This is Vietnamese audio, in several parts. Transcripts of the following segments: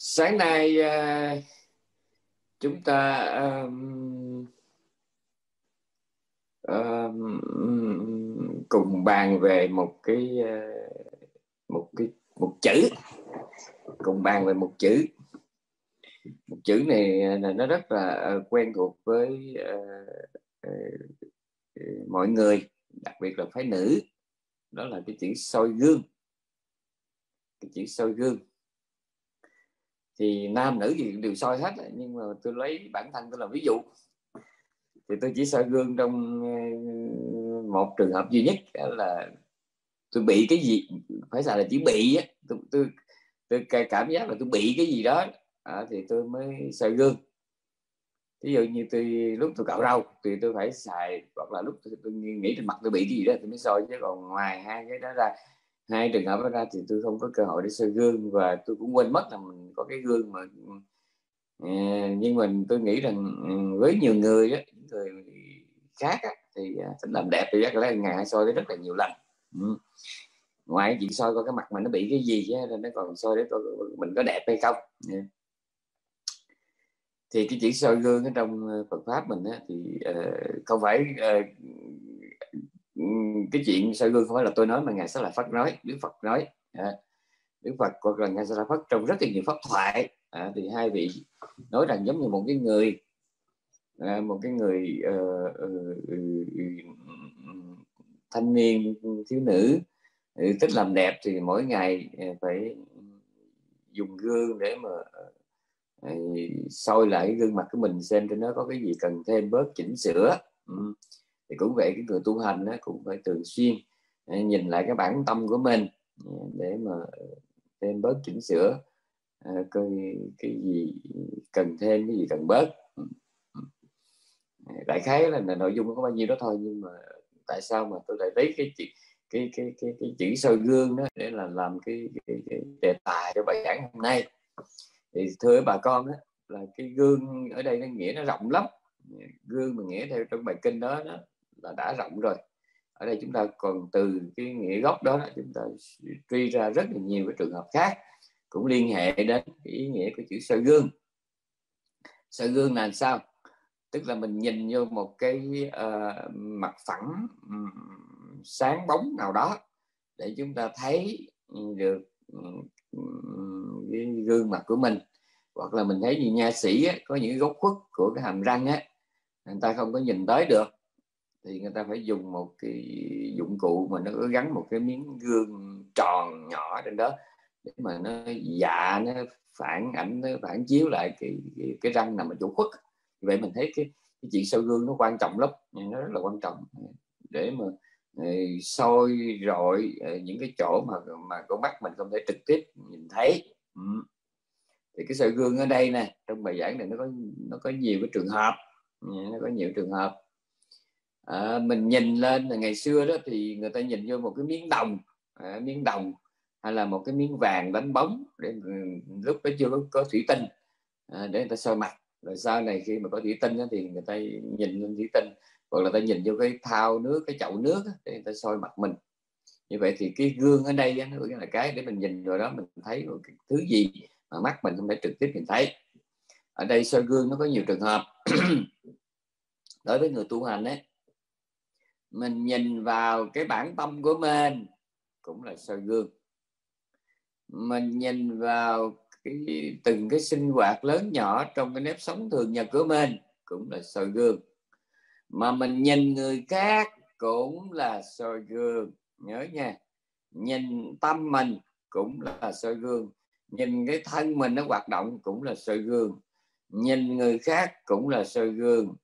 sáng nay uh, chúng ta um, um, cùng bàn về một cái uh, một cái một chữ. Cùng bàn về một chữ. Một chữ này là nó rất là quen thuộc với uh, uh, mọi người đặc biệt là phái nữ. Đó là cái chữ soi gương. Cái chữ soi gương thì nam nữ gì đều soi hết nhưng mà tôi lấy bản thân tôi làm ví dụ. Thì tôi chỉ soi gương trong ờ, một trường hợp duy nhất là tôi bị cái gì phải là chỉ bị á. Tôi, tôi tôi cảm giác là tôi bị cái gì đó à, thì tôi mới soi gương. Ví dụ như tôi lúc tôi cạo râu thì tôi phải xài hoặc là lúc tôi, tôi nghĩ trên mặt tôi bị cái gì đó thì mới soi chứ còn ngoài hai cái đó ra hai trường hợp đó ra thì tôi không có cơ hội để soi gương và tôi cũng quên mất là mình có cái gương mà ừ, nhưng mình tôi nghĩ rằng ừ, với nhiều người á người khác á, thì à, tính làm đẹp thì chắc là ngày soi tới rất là nhiều lần. Ừ. ngoài chuyện soi coi cái mặt mình nó bị cái gì á, nó còn soi để coi mình có đẹp hay không. Yeah thì cái chuyện soi gương ở trong ờ, Phật pháp mình á, thì uh, không phải uh, cái chuyện soi gương không phải là tôi nói mà ngài sẽ là Phật nói Đức Phật nói. À, Đức Phật hoặc là ngài sẽ là Phật trong rất là nhiều pháp thoại. À, thì hai vị nói rằng giống như một cái người à, một cái người uh, uh, uh, thanh niên thiếu nữ ừ, thích làm đẹp thì mỗi ngày ờ, phải dùng gương để mà ờ, ừ, soi lại gương mặt của mình xem trên nó có cái gì cần thêm bớt chỉnh sửa. Ừ thì cũng vậy cái người tu hành đó, cũng phải thường xuyên à, nhìn lại cái bản tâm của mình à, để mà ờ, thêm bớt chỉnh sửa à, cái cái gì cần thêm cái gì cần bớt. Ừ, ừ. Đại khái là, là nội dung có bao nhiêu đó thôi nhưng mà tại sao mà tôi lại lấy cái chuyện cái cái cái cái chữ soi gương đó để là làm cái, cái, cái đề tài cho bài giảng hôm nay? Thì thưa bà con đó, là cái gương ở đây nó nghĩa nó rộng lắm. Gương mà nghĩa theo trong bài kinh đó, đó là đã rộng rồi. Ở đây chúng ta còn từ cái nghĩa gốc đó chúng ta truy ra rất là nhiều cái trường hợp khác cũng liên hệ đến cái ý nghĩa của chữ soi gương. Soi gương là sao? Tức là mình nhìn vô một cái uh, mặt phẳng um, sáng bóng nào đó để chúng ta thấy được um, cái gương mặt của mình. Hoặc là mình thấy như nha sĩ á, có những góc khuất của cái hàm răng á người ta không có nhìn tới được thì người ta phải dùng một cái dụng cụ mà nó có gắn một cái miếng gương tròn nhỏ trên đó để mà nó dạ nó phản ảnh nó phản chiếu lại cái cái, cái răng nằm ở chỗ khuất. Vậy mình thấy cái, cái chuyện soi gương nó quan trọng lắm nó rất là quan trọng. Để mà ờ, soi rọi ờ, những cái chỗ mà mà con mắt mình không thể trực tiếp nhìn thấy. Ừ thì cái soi gương ở đây nè trong bài giảng này nó có nó có nhiều cái trường hợp ừ, nó có nhiều trường hợp à, mình nhìn lên là ngày xưa đó thì người ta nhìn vô một cái miếng đồng à, miếng đồng hay là một cái miếng vàng đánh bóng để ừ, lúc đó chưa có, có thủy tinh à, để người ta soi mặt. Rồi sau này khi mà có thủy tinh đó, thì người ta nhìn lên thủy tinh hoặc là ta nhìn vô cái thao nước cái chậu nước đó, để người ta soi mặt mình. Như vậy thì cái gương ở đây nó là cái để mình nhìn rồi đó mình thấy một cái thứ gì mà mắt mình không thể trực tiếp nhìn thấy. Ở đây soi gương nó có nhiều trường hợp. Đối với người tu hành ấy mình nhìn vào cái bản tâm của mình cũng là soi gương. Mình nhìn vào cái từng cái sinh hoạt lớn nhỏ trong cái nếp sống thường nhật của mình cũng là soi gương. Mà mình nhìn người khác cũng là soi gương nhớ nha. Nhìn tâm mình cũng là soi gương. Nhìn cái thân mình nó hoạt động cũng là soi gương. Nhìn người khác cũng là soi gương.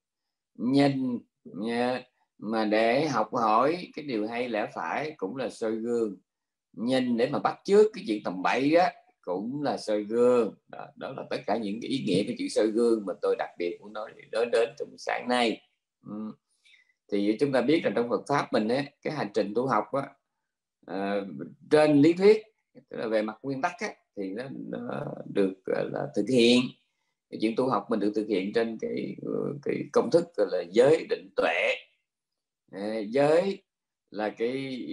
Nhìn nha, mà để học hỏi cái điều hay lẽ phải cũng là soi gương. Nhìn để mà bắt chước cái chuyện tầm bậy á cũng là soi gương. Đó, đó là tất cả những cái ý nghĩa của chữ soi gương mà tôi đặc biệt muốn nói đến đến trong sáng nay. Ừ. thì chúng ta biết là trong Phật pháp mình ấy cái hành trình tu học á ờ, trên lý thuyết tức là về mặt nguyên tắc á, thì nó, nó được là thực hiện. Cái chuyện tu học mình được thực hiện trên cái ờ, cái công thức gọi là giới định tuệ. Ờ, giới là cái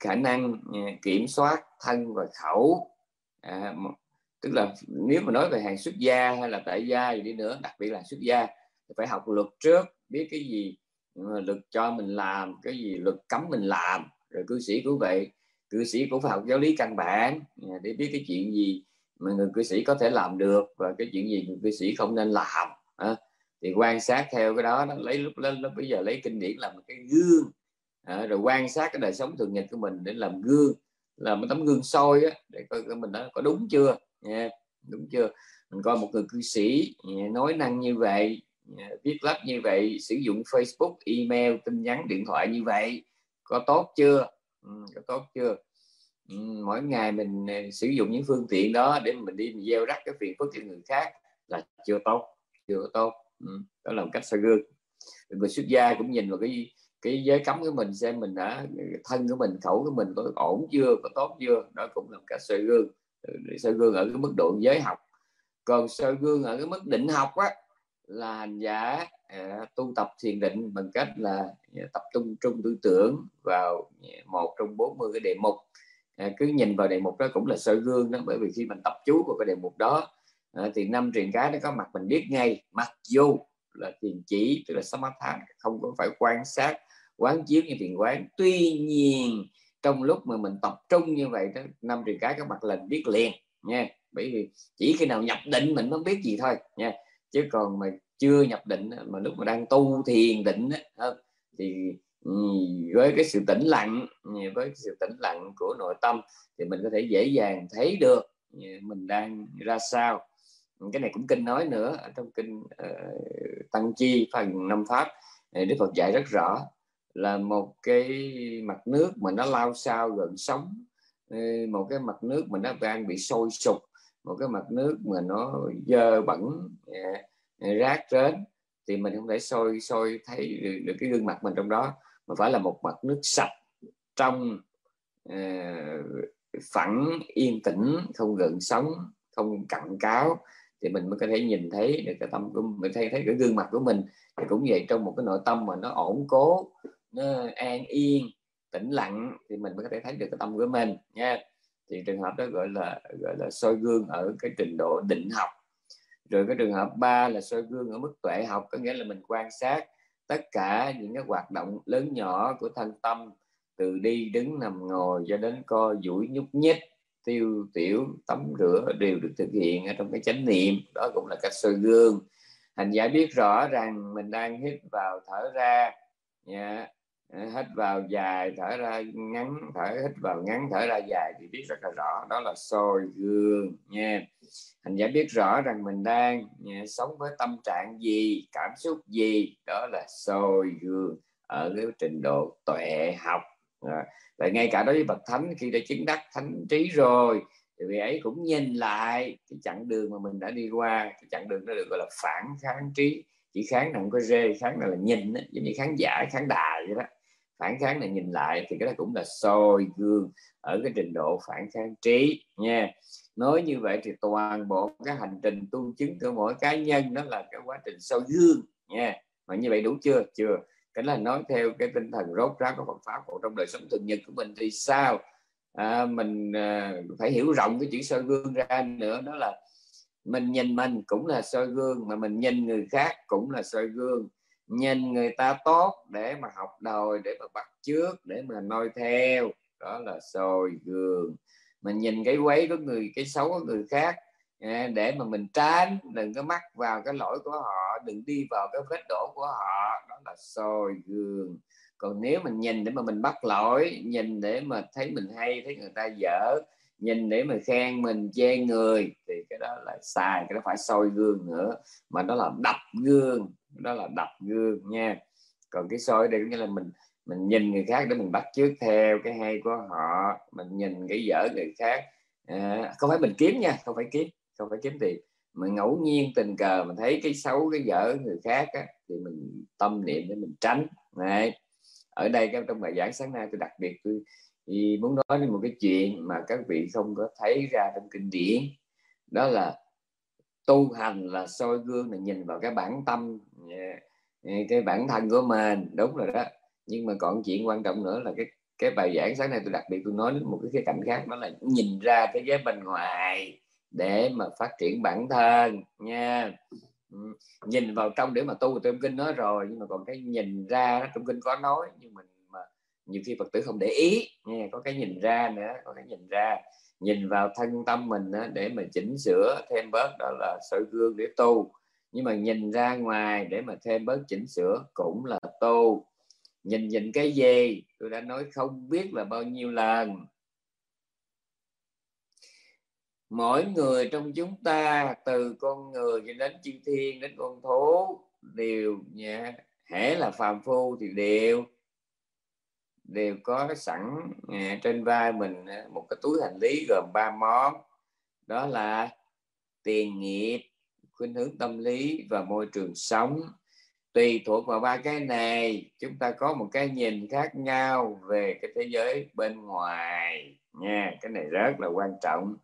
khả năng ờ, kiểm soát thân và khẩu. À, tức là nếu mà nói về hàng xuất gia hay là tại gia gì đi nữa đặc biệt là xuất gia thì phải học luật trước biết cái gì ờ, luật cho mình làm cái gì luật cấm mình làm. Rồi cư sĩ cũng vậy cư sĩ cũng phải học giáo lý căn bản để biết cái chuyện gì mà người cư sĩ có thể làm được và cái chuyện gì người cư sĩ không nên làm à, thì quan sát theo cái đó nó lấy lúc lên lúc bây giờ lấy kinh điển làm một cái gương. À, rồi quan sát cái đời sống thường nhật của mình để làm gương làm một tấm gương soi á, để coi mình đã có đúng chưa? Nha đúng chưa? Mình coi một người cư sĩ ừ, nói năng như vậy ừ, viết lách như vậy sử dụng Facebook email tin nhắn điện thoại như vậy có tốt chưa? Ừ, có tốt chưa? Ừ, mỗi ngày mình ừ, sử dụng những phương tiện đó để mình đi mình gieo rắc cái phiền phức cho người khác là chưa tốt chưa tốt ừ, đó là một cách soi gương. Người xuất gia cũng nhìn vào cái cái giới cấm của mình xem mình đã thân của mình khẩu của mình có ổn chưa có tốt chưa. Đó cũng là một cách soi gương. Ừ, soi gương ở cái mức độ giới học. Còn soi gương ở cái mức định học á là hành giả à, tu tập thiền định bằng cách là à, tập trung trung tư tưởng vào à, một trong 40 cái đề mục. Cứ nhìn vào đề mục đó cũng là soi gương đó bởi vì khi mình tập chú vào cái đề mục đó à, thì năm truyền cái nó có mặt mình biết ngay mặc dù là thiền chỉ tức là samatha không có phải quan sát quán chiếu như thiền quán. Tuy nhiên trong lúc mà mình tập trung như vậy đó năm truyền cái có mặt lần biết liền nha. Bởi vì chỉ khi nào nhập định mình mới biết gì thôi nha. Chứ còn mà chưa nhập định mà lúc mà đang tu thiền định thì ừ, với cái sự tĩnh lặng với cái sự tĩnh lặng của nội tâm thì mình có thể dễ dàng thấy được mình đang ra sao cái này cũng kinh nói nữa ở trong kinh uh, tăng chi phần năm pháp đức phật dạy rất rõ là một cái mặt nước mà nó lao sao gần sống ờ, một cái mặt nước mà nó đang bị sôi sục một cái mặt nước mà nó dơ bẩn ờ, rác rến thì mình không thể sôi sôi thấy được, được cái gương mặt mình trong đó mà phải là một mặt nước sạch trong phẳng yên tĩnh không gần sóng không cặn cáo thì mình mới có thể nhìn thấy được cái tâm của mình, thấy thấy cái gương mặt của mình. Thì cũng vậy, trong một cái nội tâm mà nó ổn cố, nó an yên, tĩnh lặng thì mình mới có thể thấy được cái tâm của mình nha. Thì trường hợp đó gọi là gọi là soi gương ở cái trình độ định học. Rồi cái trường hợp ba là soi gương ở mức tuệ học, có nghĩa là mình quan sát tất cả những cái hoạt động lớn nhỏ của thân tâm, từ đi, đứng, nằm, ngồi, cho đến co, duỗi, nhúc nhích tiêu tiểu tắm rửa đều được thực hiện ở trong cái chánh niệm. Đó cũng là cách soi gương. Hành giả biết rõ rằng mình đang hít vào thở ra nha hít vào dài thở ra ngắn thở hít vào ngắn thở ra dài thì biết rất là rõ. Đó là soi gương nha hành giả biết rõ rằng mình đang yeah, sống với tâm trạng gì cảm xúc gì. Đó là soi gương ở cái trình độ tuệ học à, ngay cả đối với bậc thánh khi đã chứng đắc thánh trí rồi thì vị ấy cũng nhìn lại cái chặng đường mà mình đã đi qua. Cái chặng đường đó được gọi là phản kháng trí. Chỉ kháng là không có rê kháng là nhìn đó, giống như khán giả khán đài vậy đó. Phản kháng là nhìn lại thì cái đó cũng là soi gương ở cái trình độ phản kháng trí nha. Nói như vậy thì toàn bộ cái hành trình tu chứng của mỗi cá nhân đó là cái quá trình soi gương nha. Mà như vậy đủ chưa? Chưa cái là nói theo cái tinh thần rốt ráo của Phật pháp của trong đời sống thường nhật của mình thì sao? À, mình à, phải hiểu rộng cái chữ soi gương ra nữa đó là mình nhìn mình cũng là soi gương mà mình nhìn người khác cũng là soi gương. Nhìn người ta tốt để mà học đòi để mà bắt trước để mà noi theo đó là soi gương. Mình nhìn cái quấy của người cái xấu của người khác để mà mình tránh đừng có mắc vào cái lỗi của họ đừng đi vào cái vết đổ của họ. Đó là soi gương. Còn nếu mình nhìn để mà mình bắt lỗi nhìn để mà thấy mình hay thấy người ta dở nhìn để mà khen mình chê người thì cái đó là sai cái đó phải soi gương nữa. Mà đó là đập gương đó là đập gương nha. Còn cái soi đây nghĩa là mình mình nhìn người khác để mình bắt chước theo cái hay của họ mình nhìn cái dở người khác. À, không phải mình kiếm nha không phải kiếm không phải kiếm tiền. Mà ngẫu nhiên tình cờ mình thấy cái xấu cái dở người khác á, thì mình tâm niệm để mình tránh. Này ở đây trong bài giảng sáng nay tôi đặc biệt tôi thì muốn nói đến một cái chuyện mà các vị không có thấy ra trong kinh điển. Đó là tu hành là soi gương là nhìn vào cái bản tâm à, cái bản thân của mình. Đúng rồi đó. Nhưng mà còn chuyện quan trọng nữa là cái cái bài giảng sáng nay tôi đặc biệt tôi nói đến một cái khía cạnh khác đó là nhìn ra thế giới bên ngoài để mà phát triển bản thân nha. Nhìn vào trong để mà tu tôi kinh nói rồi nhưng mà còn cái nhìn ra đó trong kinh có nói nhưng mình mà nhiều khi phật tử không để ý nha có cái nhìn ra nữa có cái nhìn ra. Nhìn vào thân tâm mình đó, để mà chỉnh sửa thêm bớt đó là soi gương để tu. Nhưng mà nhìn ra ngoài để mà thêm bớt chỉnh sửa cũng là tu. Nhìn nhìn cái gì tôi đã nói không biết là bao nhiêu lần mỗi người trong chúng ta từ con người cho đến chư thiên đến con thú đều nhà hễ là phàm phu thì đều đều có sẵn à, trên vai mình một cái túi hành lý gồm ba món. Đó là tiền nghiệp khuynh hướng tâm lý và môi trường sống. Tùy thuộc vào ba cái này chúng ta có một cái nhìn khác nhau về cái thế giới bên ngoài. Nha cái này rất là quan trọng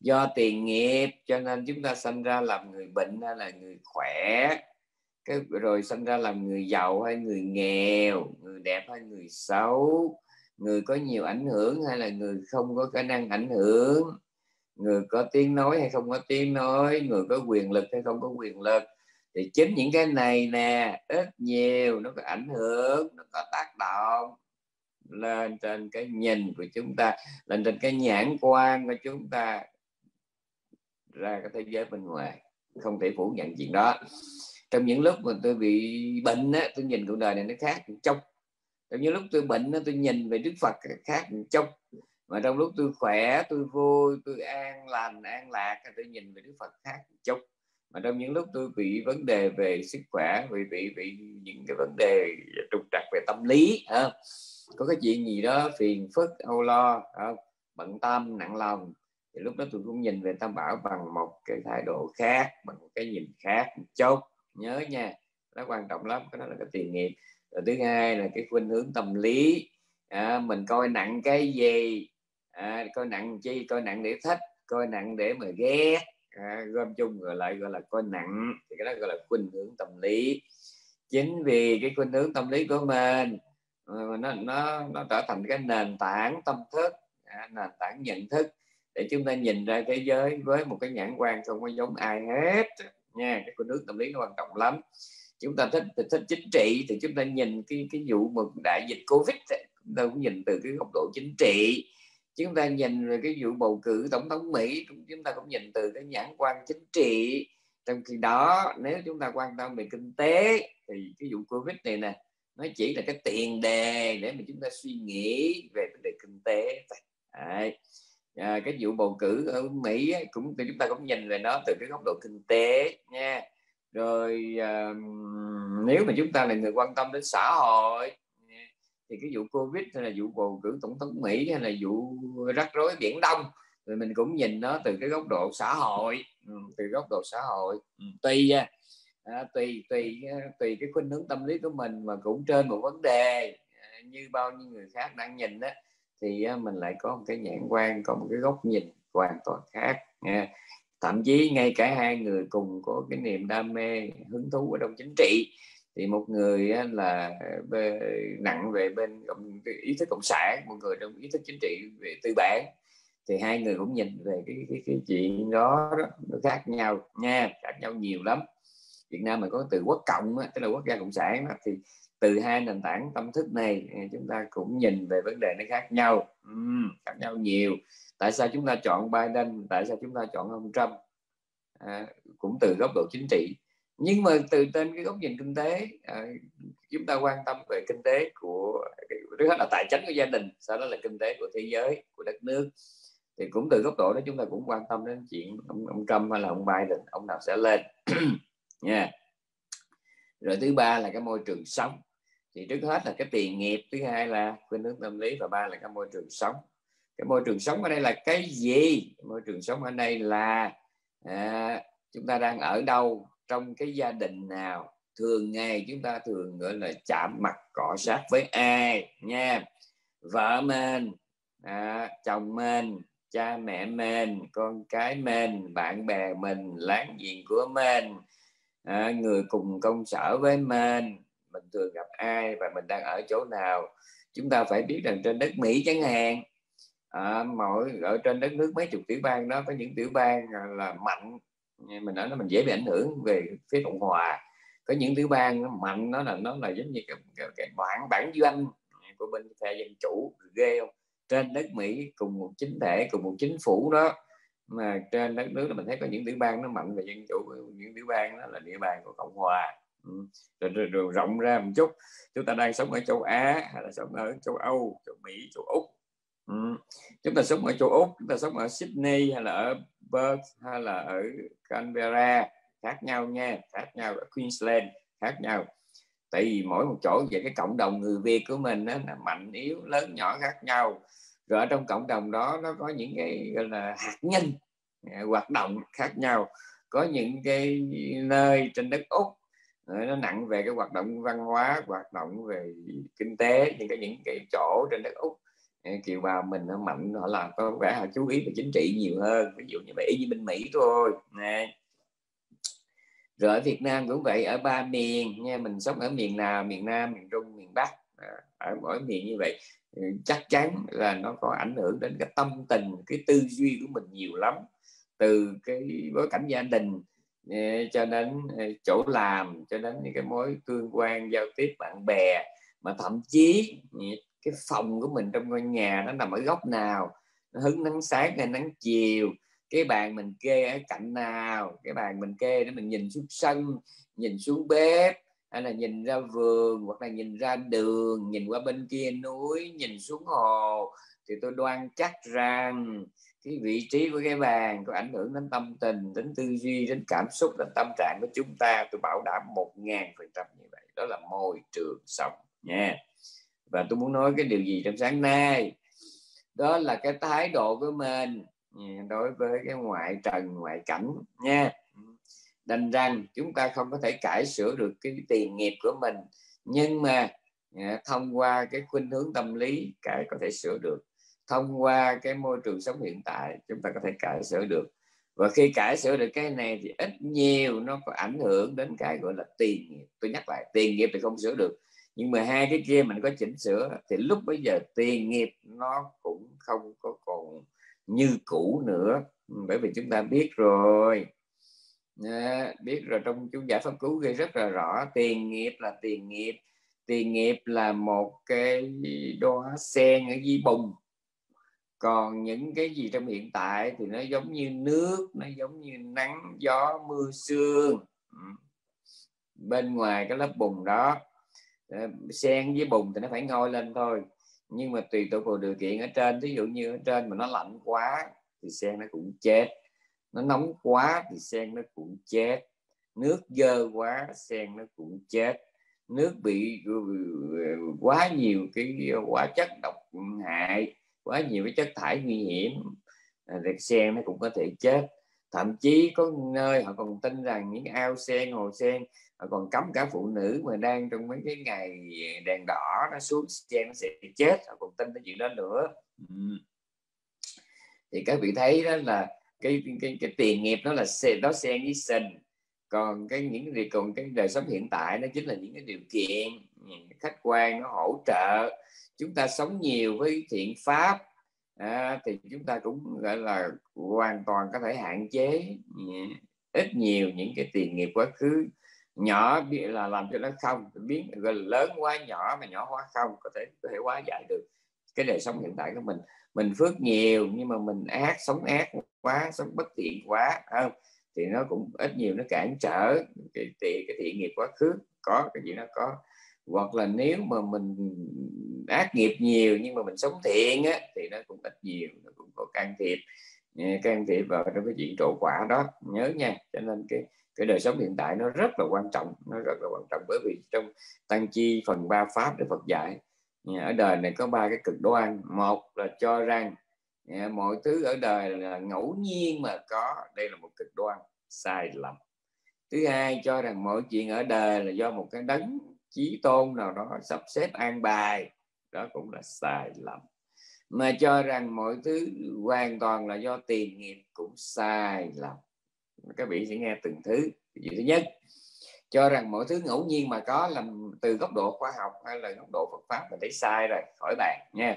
do tiền nghiệp, cho nên chúng ta sinh ra làm người bệnh hay là người khỏe, cái rồi sinh ra làm người giàu hay người nghèo, người đẹp hay người xấu, người có nhiều ảnh hưởng hay là người không có khả năng ảnh hưởng, người có tiếng nói hay không có tiếng nói, người có quyền lực hay không có quyền lực. Thì chính những cái này nè, ít nhiều nó có ảnh hưởng, nó có tác động lên trên cái nhìn của chúng ta, lên trên cái nhãn quan của chúng ta ra cái thế giới bên ngoài không thể phủ nhận chuyện đó. Trong những lúc mà tôi bị bệnh á, tôi nhìn cuộc đời này nó khác một chốc trong những lúc tôi bệnh á, tôi nhìn về đức phật khác một chốc mà trong lúc tôi khỏe tôi vui tôi an lành an lạc tôi nhìn về đức phật khác một chốc mà trong những lúc tôi bị vấn đề về sức khỏe bị bị bị những cái vấn đề trục trặc về tâm lý ha có cái chuyện gì đó phiền phức âu lo không? bận tâm nặng lòng thì lúc đó tôi cũng nhìn về tam bảo bằng một cái thái độ khác bằng một cái nhìn khác một chút nhớ nha nó quan trọng lắm cái đó là cái tiền nghiệp. Rồi thứ hai là cái khuynh hướng tâm lý. À, mình coi nặng cái gì? À, coi nặng chi? Coi nặng để thích coi nặng để mà ghét. À, gom chung gọi lại gọi là coi nặng thì cái đó gọi là khuynh hướng tâm lý. Chính vì cái khuynh hướng tâm lý của mình nó nó nó trở thành cái nền tảng tâm thức à, nền tảng nhận thức để chúng ta nhìn ra thế giới với một cái nhãn quan không có giống ai hết, nha. Cái của nước tâm lý nó quan trọng lắm. Chúng ta thích thích chính trị thì chúng ta nhìn cái cái vụ một đại dịch covid chúng ta cũng nhìn từ cái góc độ chính trị. Chúng ta nhìn về cái vụ bầu cử tổng thống mỹ chúng ta cũng nhìn từ cái nhãn quan chính trị. Trong khi đó, nếu chúng ta quan tâm về kinh tế, thì cái vụ covid này nè, nó chỉ là cái tiền đề để mà chúng ta suy nghĩ về vấn đề kinh tế Đấy à, cái vụ bầu cử ở Mỹ cũng chúng ta cũng nhìn về nó từ cái góc độ kinh tế nha. Rồi à, nếu mà chúng ta là người quan tâm đến xã hội thì cái vụ covid hay là vụ bầu cử tổng thống Mỹ hay là vụ rắc rối biển Đông rồi mình cũng nhìn nó từ cái góc độ xã hội ừ, từ góc độ xã hội. Ừ, tùy à, tùy tùy ờ, tùy cái khuynh hướng tâm lý của mình mà cũng trên một vấn đề à, như bao nhiêu người khác đang nhìn đó thì mình lại có một cái nhãn quan có một cái góc nhìn hoàn toàn khác nha. Thậm chí ngay cả hai người cùng có cái niềm đam mê hứng thú ở trong chính trị. Thì một người là nặng về bên ý thức cộng sản một người trong ý thức chính trị về tư bản. Thì hai người cũng nhìn về cái cái, cái chuyện đó, đó nó khác nhau nha khác nhau nhiều lắm. Việt Nam mình có từ quốc cộng tức là quốc gia cộng sản đó, thì từ hai nền tảng tâm thức này à, chúng ta cũng nhìn về vấn đề nó khác nhau. Uhm, khác nhau nhiều. Tại sao chúng ta chọn Biden? Tại sao chúng ta chọn ông Trump? À, cũng từ góc độ chính trị. Nhưng mà từ trên cái góc nhìn kinh tế à, chúng ta quan tâm về kinh tế của trước hết là tài chính của gia đình sau đó là kinh tế của thế giới của đất nước. Thì cũng từ góc độ đó chúng ta cũng quan tâm đến chuyện ông, ông Trump hay là ông Biden ông nào sẽ lên. Nha yeah. rồi thứ ba là cái môi trường sống thì trước hết là cái tiền nghiệp thứ hai là khuynh hướng tâm lý và ba là cái môi trường sống. Cái môi trường sống ở đây là cái gì? Môi trường sống ở đây là à, chúng ta đang ở đâu trong cái gia đình nào? Thường ngày chúng ta thường gọi là chạm mặt cọ sát với ai? Nha. Vợ mình à, chồng mình cha mẹ mình con cái mình bạn bè mình láng giềng của mình à, người cùng công sở với mình mình thường gặp ai và mình đang ở chỗ nào. Chúng ta phải biết rằng trên đất Mỹ chẳng hạn à, mỗi ở trên đất nước mấy chục tiểu bang đó có những tiểu bang à, là mạnh. Mình nói nó mình dễ bị ảnh hưởng về phía cộng hòa. Có những tiểu bang nó mạnh nó là nó là giống như cái, cái, cái bản bản doanh của bên phe dân chủ ghê không? Trên đất mỹ cùng một chính thể cùng một chính phủ đó mà trên đất nước là mình thấy có những tiểu bang nó mạnh về dân chủ những tiểu bang đó là địa bàn của cộng hòa. Ừ. rồi, rồi, rồi rộng ra một chút. Chúng ta đang sống ở châu á hay là sống ở châu âu châu mỹ châu úc? Ừ. chúng ta sống ở châu úc chúng ta sống ở sydney hay là ở perth hay là ở canberra? Khác nhau nha khác nhau ở queensland khác nhau. Tại vì mỗi một chỗ về cái cộng đồng người việt của mình đó, là mạnh yếu lớn nhỏ khác nhau. Rồi ở trong cộng đồng đó nó có những cái gọi là hạt nhân à, hoạt động khác nhau. Có những cái nơi trên đất úc nó nặng về cái hoạt động văn hóa, hoạt động về kinh tế, những cái những cái chỗ trên đất úc. Kiều bào mình nó mạnh họ là có vẻ họ chú ý về chính trị nhiều hơn. Ví dụ như vậy như bên mỹ thôi, nè. Rồi ở Việt Nam cũng vậy, ở ba miền nha mình sống ở miền nào, miền Nam, miền Trung, miền Bắc à, ở mỗi miền như vậy ừ, chắc chắn là nó có ảnh hưởng đến cái tâm tình, cái tư duy của mình nhiều lắm. Từ cái bối cảnh gia đình cho đến chỗ làm, cho đến những cái mối tương quan, giao tiếp, bạn bè, mà thậm chí cái phòng của mình trong ngôi nhà nó nằm ở góc nào, nó hứng nắng sáng hay nắng chiều, cái bàn mình kê ở cạnh nào, cái bàn mình kê để mình nhìn xuống sân, nhìn xuống bếp, hay là nhìn ra vườn, hoặc là nhìn ra đường, nhìn qua bên kia núi, nhìn xuống hồ, thì tôi đoan chắc rằng cái vị trí của cái bàn có ảnh hưởng đến tâm tình, đến tư duy, đến cảm xúc, đến tâm trạng của chúng ta, tôi bảo đảm một ngàn phần trăm như vậy. Đó là môi trường sống nha. Và tôi muốn nói cái điều gì trong sáng nay? Đó là cái thái độ của mình ừ, đối với cái ngoại trần, ngoại cảnh nha. Đành rằng chúng ta không có thể cải sửa được cái tiền nghiệp của mình, nhưng mà ừ, thông qua cái khuynh hướng tâm lý, cái có thể sửa được thông qua cái môi trường sống hiện tại chúng ta có thể cải sửa được. Và khi cải sửa được cái này thì ít nhiều nó có ảnh hưởng đến cái gọi là tiền nghiệp. Tôi nhắc lại tiền nghiệp thì không sửa được nhưng mà hai cái kia mình có chỉnh sửa thì lúc bây giờ tiền nghiệp nó cũng không có còn như cũ nữa. Bởi vì chúng ta biết rồi. À, biết rồi trong chú giải pháp cứu ghi rất là rõ. Tiền nghiệp là tiền nghiệp. Tiền nghiệp là một cái đóa sen ở dưới bùn còn những cái gì trong hiện tại thì nó giống như nước, nó giống như nắng, gió, mưa, sương. Bên ngoài cái lớp bùn đó ờ, sen với bùn thì nó phải ngôi lên thôi. Nhưng mà tùy thuộc vào điều kiện ở trên ví dụ như ở trên mà nó lạnh quá thì sen nó cũng chết. Nó nóng quá thì sen nó cũng chết. Nước dơ quá sen nó cũng chết. Nước bị ờ, ờ, quá nhiều cái hóa chất độc hại quá nhiều cái chất thải nguy hiểm. À, sen nó cũng có thể chết. Thậm chí có nơi họ còn tin rằng những ao sen hồ sen họ còn cấm cả phụ nữ mà đang trong mấy cái ngày đèn đỏ nó xuống sen nó sẽ chết. Họ còn tin cái chuyện đó nữa. Ừ. thì các vị thấy đó là cái cái, cái tiền nghiệp nó là đó xen với sinh còn cái những gì còn cái đời sống hiện tại nó chính là những cái điều kiện ừ, khách quan nó hỗ trợ. Chúng ta sống nhiều với thiện pháp à, thì chúng ta cũng gọi là hoàn toàn có thể hạn chế ừ, ít nhiều những cái tiền nghiệp quá khứ. Nhỏ là làm cho nó không biến gọi là lớn quá nhỏ mà nhỏ quá không có thể có thể quá giải được cái đời sống hiện tại của mình. Mình phước nhiều nhưng mà mình ác sống ác quá sống bất thiện quá không? Thì nó cũng ít nhiều nó cản trở cái, cái, cái thiện nghiệp quá khứ. Có cái gì nó có. Hoặc là nếu mà mình ác nghiệp nhiều nhưng mà mình sống thiện á, thì nó cũng ít nhiều nó cũng có can thiệp. Can thiệp vào trong cái chuyện trổ quả đó nhớ nha. Cho nên cái cái đời sống hiện tại nó rất là quan trọng nó rất là quan trọng. Bởi vì trong tăng chi phần ba pháp để Phật dạy ở đời này có ba cái cực đoan. Một là cho rằng Dạ, mọi thứ ở đời là ngẫu nhiên mà có. Đây là một cực đoan sai lầm. Thứ hai, cho rằng mọi chuyện ở đời là do một cái đấng chí tôn nào đó sắp xếp an bài. Đó cũng là sai lầm. Mà cho rằng mọi thứ hoàn toàn là do tiền nghiệp cũng sai lầm. Các vị sẽ nghe từng thứ. Gì thứ nhất, cho rằng mọi thứ ngẫu nhiên mà có làm từ góc độ khoa học hay là góc độ Phật pháp mình thấy sai rồi. Khỏi bàn nha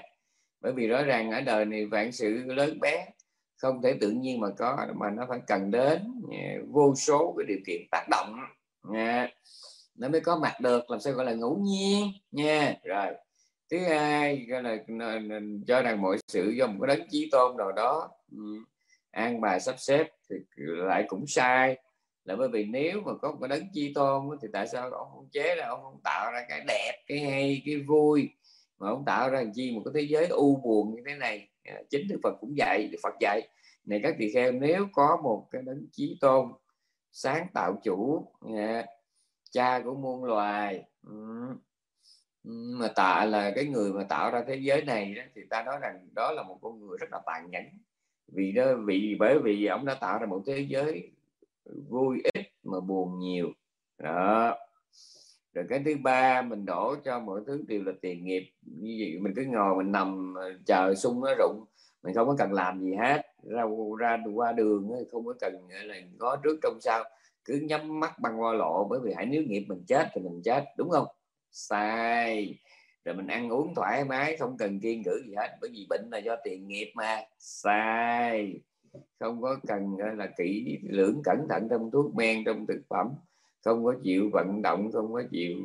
bởi vì rõ ràng ở đời này vạn sự lớn bé, không thể tự nhiên mà có, mà nó phải cần đến à, vô số cái điều kiện tác động, nha. Nó mới có mặt được, làm sao gọi là ngẫu nhiên, nha. Rồi, thứ hai, gọi là cho rằng mọi sự do một cái đấng chí tôn nào đó an bài, sắp xếp thì lại cũng sai. Là bởi vì nếu mà có một cái đấng chi tôn thì tại sao ông không chế ra, ông không tạo ra cái đẹp, cái hay, cái vui mà ông tạo ra chi một cái thế giới u buồn như thế này? À, chính đức phật cũng dạy phật dạy này các tỳ kheo nếu có một cái đấng chí tôn sáng tạo chủ à, cha của muôn loài mà tạ là cái người mà tạo ra thế giới này đó, thì ta nói rằng đó là một con người rất là tàn nhẫn. Vì đó vì bởi vì ông đã tạo ra một thế giới vui ít mà buồn nhiều. Đó rồi cái thứ ba, mình đổ cho mọi thứ đều là tiền nghiệp. Như vậy mình cứ ngồi mình nằm ờ, chờ sung nó rụng, mình không có cần làm gì hết. Ra ra qua đường không có cần là có trước trong sau. Cứ nhắm mắt băng qua lộ, bởi vì hãy nếu nghiệp mình chết thì mình chết, đúng không? Sai. Rồi mình ăn uống thoải mái, không cần kiên cử gì hết, bởi vì bệnh là do tiền nghiệp mà. Sai. Không có cần là, kỹ lưỡng cẩn thận trong thuốc men, trong thực phẩm không có chịu vận động không có chịu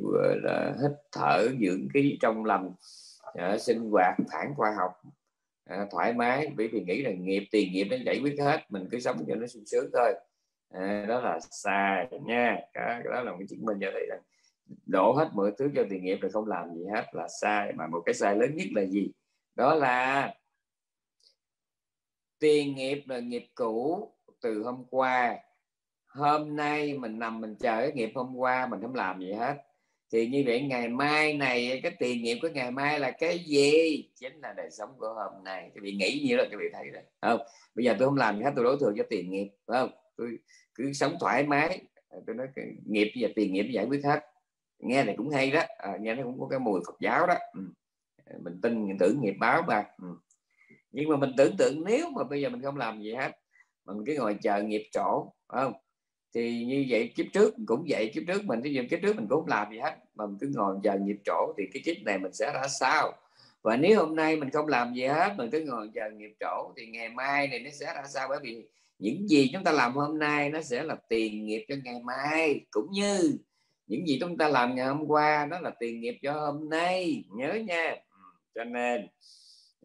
là hít thở dưỡng khí trong lành à, sinh hoạt phản khoa học à, thoải mái. Bởi vì nghĩ là nghiệp tiền nghiệp nó giải quyết hết mình cứ sống cho nó sung sướng thôi. À, đó là sai nha. Cái đó là một chứng minh cho thấy rằng đổ hết mọi thứ cho tiền nghiệp rồi không làm gì hết là sai. Mà một cái sai lớn nhất là gì? Đó là tiền nghiệp là nghiệp cũ từ hôm qua hôm nay mình nằm mình chờ cái nghiệp hôm qua mình không làm gì hết. Thì như vậy ngày mai này cái tiền nghiệp của ngày mai là cái gì? Chính là đời sống của hôm nay. Các vị nghĩ như là các vị thấy rồi. Không? Bây giờ tôi không làm gì hết tôi đối thừa cho tiền nghiệp phải không? Tôi cứ sống thoải mái. Tôi nói nghiệp và tiền nghiệp giải quyết hết. Nghe này cũng hay đó. À, nghe nó cũng có cái mùi Phật giáo đó. Ừ. mình tin mình tưởng nghiệp báo mà. Ừ. nhưng mà mình tưởng tượng nếu mà bây giờ mình không làm gì hết mà mình cứ ngồi chờ nghiệp chỗ không? Thì như vậy kiếp trước cũng vậy kiếp trước mình ví dụ kiếp trước mình cũng không làm gì hết mà mình cứ ngồi chờ nghiệp chỗ thì cái kiếp này mình sẽ ra sao? Và nếu hôm nay mình không làm gì hết mình cứ ngồi chờ nghiệp chỗ thì ngày mai này nó sẽ ra sao? Bởi vì những gì chúng ta làm hôm nay nó sẽ là tiền nghiệp cho ngày mai. Cũng như những gì chúng ta làm ngày hôm qua đó là tiền nghiệp cho hôm nay. Nhớ nha. Ừ, cho nên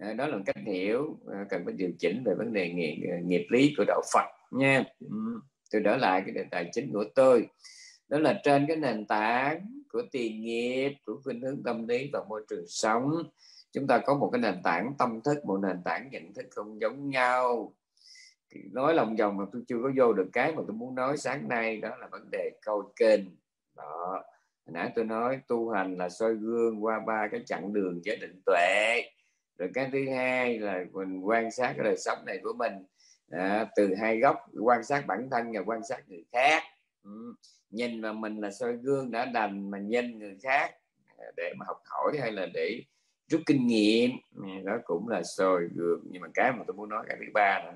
à, đó là cách hiểu à, cần phải điều chỉnh về vấn đề nghiệp, à, nghiệp lý của đạo Phật nha. Ừ tôi trở lại cái đề tài chính của tôi. Đó là trên cái nền tảng của tiền nghiệp, của khuynh hướng tâm lý và môi trường sống. Chúng ta có một cái nền tảng tâm thức, một nền tảng nhận thức không giống nhau. Nói lòng vòng mà tôi chưa có vô được cái mà tôi muốn nói sáng nay, đó là vấn đề câu kênh đó. Nãy tôi nói tu hành là soi gương qua ba cái chặng đường giới định tuệ. Rồi cái thứ hai là mình quan sát cái đời sống này của mình à, từ hai góc quan sát bản thân và quan sát người khác ừ. nhìn mà mình là soi gương đã đành mà nhìn người khác à, để mà học hỏi hay là để rút kinh nghiệm đó cũng là soi gương nhưng mà cái mà tôi muốn nói cái thứ ba là,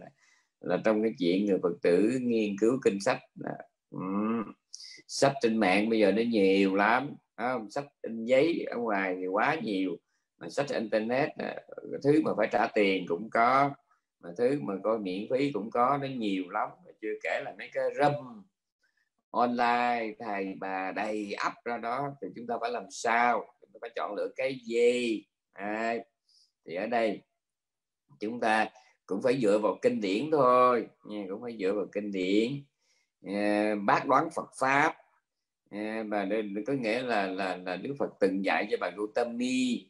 là trong cái chuyện người phật tử nghiên cứu kinh sách là, um, ừ, sách trên mạng bây giờ nó nhiều lắm không? sách in giấy ở ngoài thì quá nhiều mà sách internet thứ mà phải trả tiền cũng có mà thứ mà coi miễn phí cũng có nó nhiều lắm. Mà chưa kể là mấy cái râm online thầy bà đầy ấp ra đó thì chúng ta phải làm sao? Chúng ta phải chọn lựa cái gì? À, thì ở đây chúng ta cũng phải dựa vào kinh điển thôi. Nha cũng phải dựa vào kinh điển. À, bác đoán Phật pháp. À, và có nghĩa là là là Đức Phật từng dạy cho bà Gautami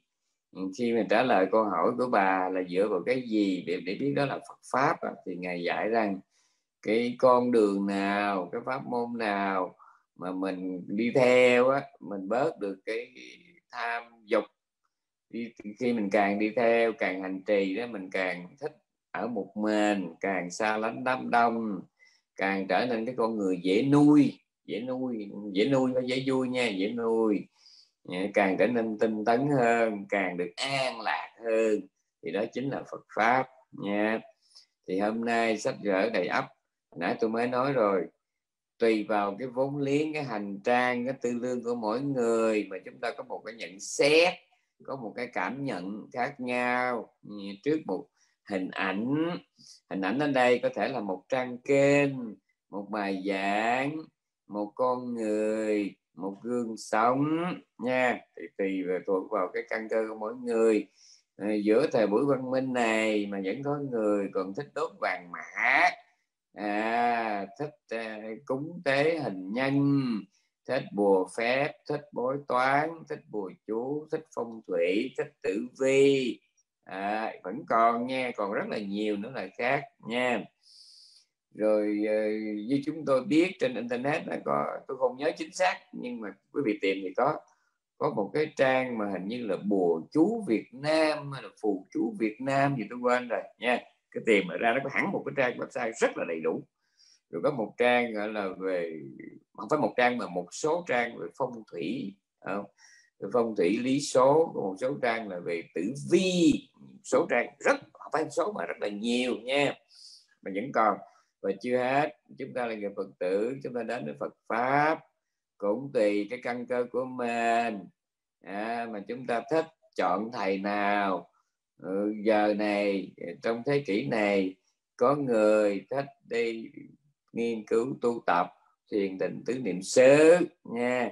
Ừ, khi mà trả lời câu hỏi của bà là dựa vào cái gì? Để để biết đó là Phật pháp thì ngài dạy rằng cái con đường nào cái pháp môn nào mà mình đi theo á mình bớt được cái tham dục đi, khi mình càng đi theo càng hành trì đó mình càng thích ở một mình càng xa lánh đám đông càng trở nên cái con người dễ nuôi dễ nuôi dễ nuôi và dễ vui nha dễ nuôi càng trở nên tinh tấn hơn, càng được an lạc hơn. Thì đó chính là Phật pháp, nha. Thì hôm nay sách vở đầy ắp, nãy tôi mới nói rồi. Tùy vào cái vốn liếng, cái hành trang, cái tư lương của mỗi người mà chúng ta có một cái nhận xét, có một cái cảm nhận khác nhau. Trước một hình ảnh hình ảnh ở đây có thể là một trang kênh, một bài giảng, một con người một gương sống nha. Thì tùy về thuộc vào cái căn cơ của mỗi người. À, giữa thời buổi văn minh này mà vẫn có người còn thích đốt vàng mã. À, thích à, cúng tế hình nhân. Thích bùa phép thích bói toán thích bùa chú thích phong thủy thích tử vi. À, vẫn còn nha còn rất là nhiều nữa là khác nha rồi ờ, như chúng tôi biết trên internet là có, tôi không nhớ chính xác, nhưng mà quý vị tìm thì có. Có một cái trang mà hình như là bùa chú Việt Nam hay là phù chú Việt Nam gì tôi quên rồi, nha. Cái tìm ra nó có hẳn một cái trang website rất là đầy đủ. Rồi có một trang gọi là về không phải một trang mà một số trang về phong thủy không? phong thủy lý số, có một số trang là về tử vi số trang rất, không phải số mà rất là nhiều, nha. Mà vẫn còn và chưa hết chúng ta là người phật tử chúng ta đến với phật pháp. Cũng tùy cái căn cơ của mình. À, mà chúng ta thích chọn thầy nào. Ừ, giờ này trong thế kỷ này có người thích đi nghiên cứu tu tập thiền định tứ niệm xứ nha.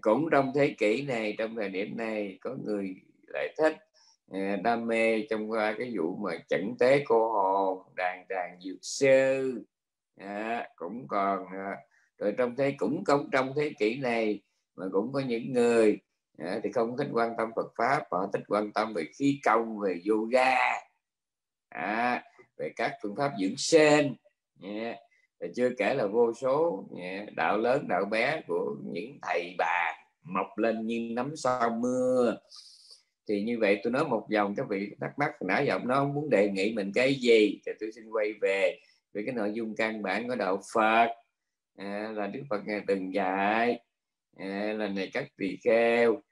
Cũng trong thế kỷ này trong thời điểm này có người lại thích Ờ, đam mê trong qua cái vụ mà chẩn tế cô hồn đàn đàn dược sư. À, cũng còn à, rồi trong thế cũng công trong thế kỷ này mà cũng có những người à, thì không thích quan tâm Phật pháp họ thích quan tâm về khí công về yoga. À, về các phương pháp dưỡng sinh. Yeah. Và chưa kể là vô số yeah, đạo lớn đạo bé của những thầy bà mọc lên như nắm sau mưa thì như vậy tôi nói một vòng các vị thắc mắc nãy giờ nó muốn đề nghị mình cái gì? Thì tôi xin quay về về cái nội dung căn bản của đạo Phật. À, là Đức Phật ngài từng dạy à, là này các tỳ kheo.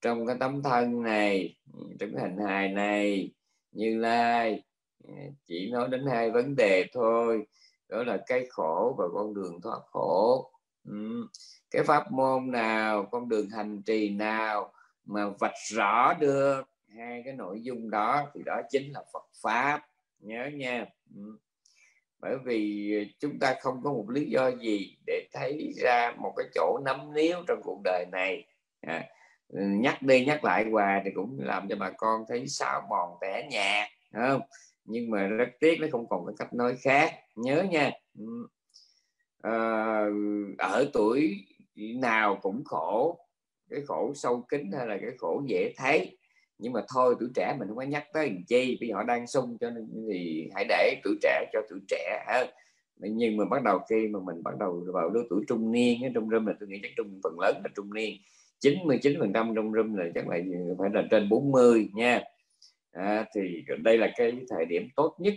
Trong cái tấm thân này trong cái hình hài này như lai à, chỉ nói đến hai vấn đề thôi. Đó là cái khổ và con đường thoát khổ. Ừ. cái pháp môn nào con đường hành trì nào mà vạch rõ được hai cái nội dung đó thì đó chính là Phật pháp. Nhớ nha. Ừ. Bởi vì chúng ta không có một lý do gì để thấy ra một cái chỗ nắm níu trong cuộc đời này. À, nhắc đi nhắc lại hoài thì cũng làm cho bà con thấy sao mòn tẻ nhạt không? Nhưng mà rất tiếc nó không còn cái cách nói khác. Nhớ nha. À, ở tuổi nào cũng khổ cái khổ sâu kín hay là cái khổ dễ thấy. Nhưng mà thôi tuổi trẻ mình không có nhắc tới làm chi bây giờ họ đang sung cho nên thì hãy để tuổi trẻ cho tuổi trẻ ha nhưng mà bắt đầu khi mà mình bắt đầu vào lứa tuổi trung niên trong râm là tôi nghĩ chắc trung phần lớn là trung niên 99 phần trăm trong râm là chắc là phải là trên 40 nha. À, thì đây là cái thời điểm tốt nhất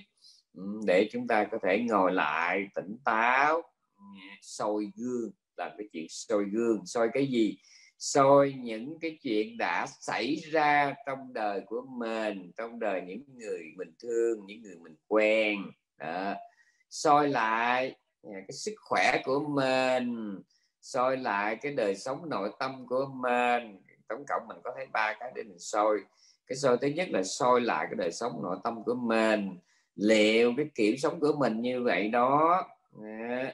ừ, để chúng ta có thể ngồi lại tỉnh táo ừ, soi gương làm cái chuyện soi gương. Soi cái gì? Soi những cái chuyện đã xảy ra trong đời của mình, trong đời những người mình thương, những người mình quen. Đó. soi lại à, cái sức khỏe của mình. Soi lại cái đời sống nội tâm của mình. Tổng cộng mình có thấy ba cái để mình soi. Cái soi thứ nhất là soi lại cái đời sống nội tâm của mình. Liệu cái kiểu sống của mình như vậy đó. À,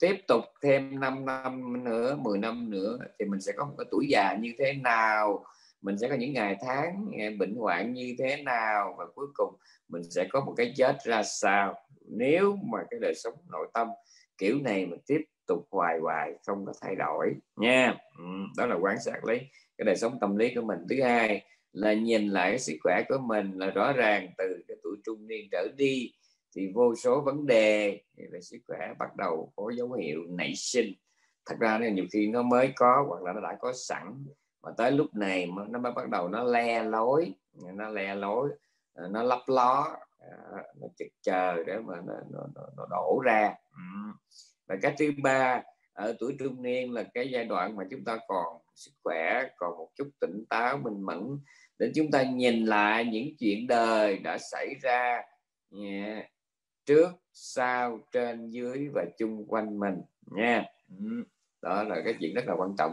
tiếp tục thêm 5 năm nữa 10 năm nữa thì mình sẽ có một cái tuổi già như thế nào mình sẽ có những ngày tháng bệnh hoạn như thế nào và cuối cùng mình sẽ có một cái chết ra sao. Nếu mà cái đời sống nội tâm kiểu này mình tiếp tục hoài hoài không có thay đổi nha. Ừ, đó là quan sát lấy cái đời sống tâm lý của mình. Thứ hai là nhìn lại cái sức khỏe của mình là rõ ràng từ cái tuổi trung niên trở đi thì vô số vấn đề về sức khỏe bắt đầu có dấu hiệu nảy sinh. Thật ra là nhiều khi nó mới có hoặc là nó đã có sẵn mà tới lúc này nó mới bắt đầu nó le lối nó le lối ờ, nó lấp ló à, nó chực chờ để mà nó, nó, nó, nó đổ ra. Và cái thứ ba ở tuổi trung niên là cái giai đoạn mà chúng ta còn sức khỏe còn một chút tỉnh táo minh mẫn để chúng ta nhìn lại những chuyện đời đã xảy ra. Yeah, trước, sau, trên, dưới và chung quanh mình, nha ừ, đó là cái chuyện rất là quan trọng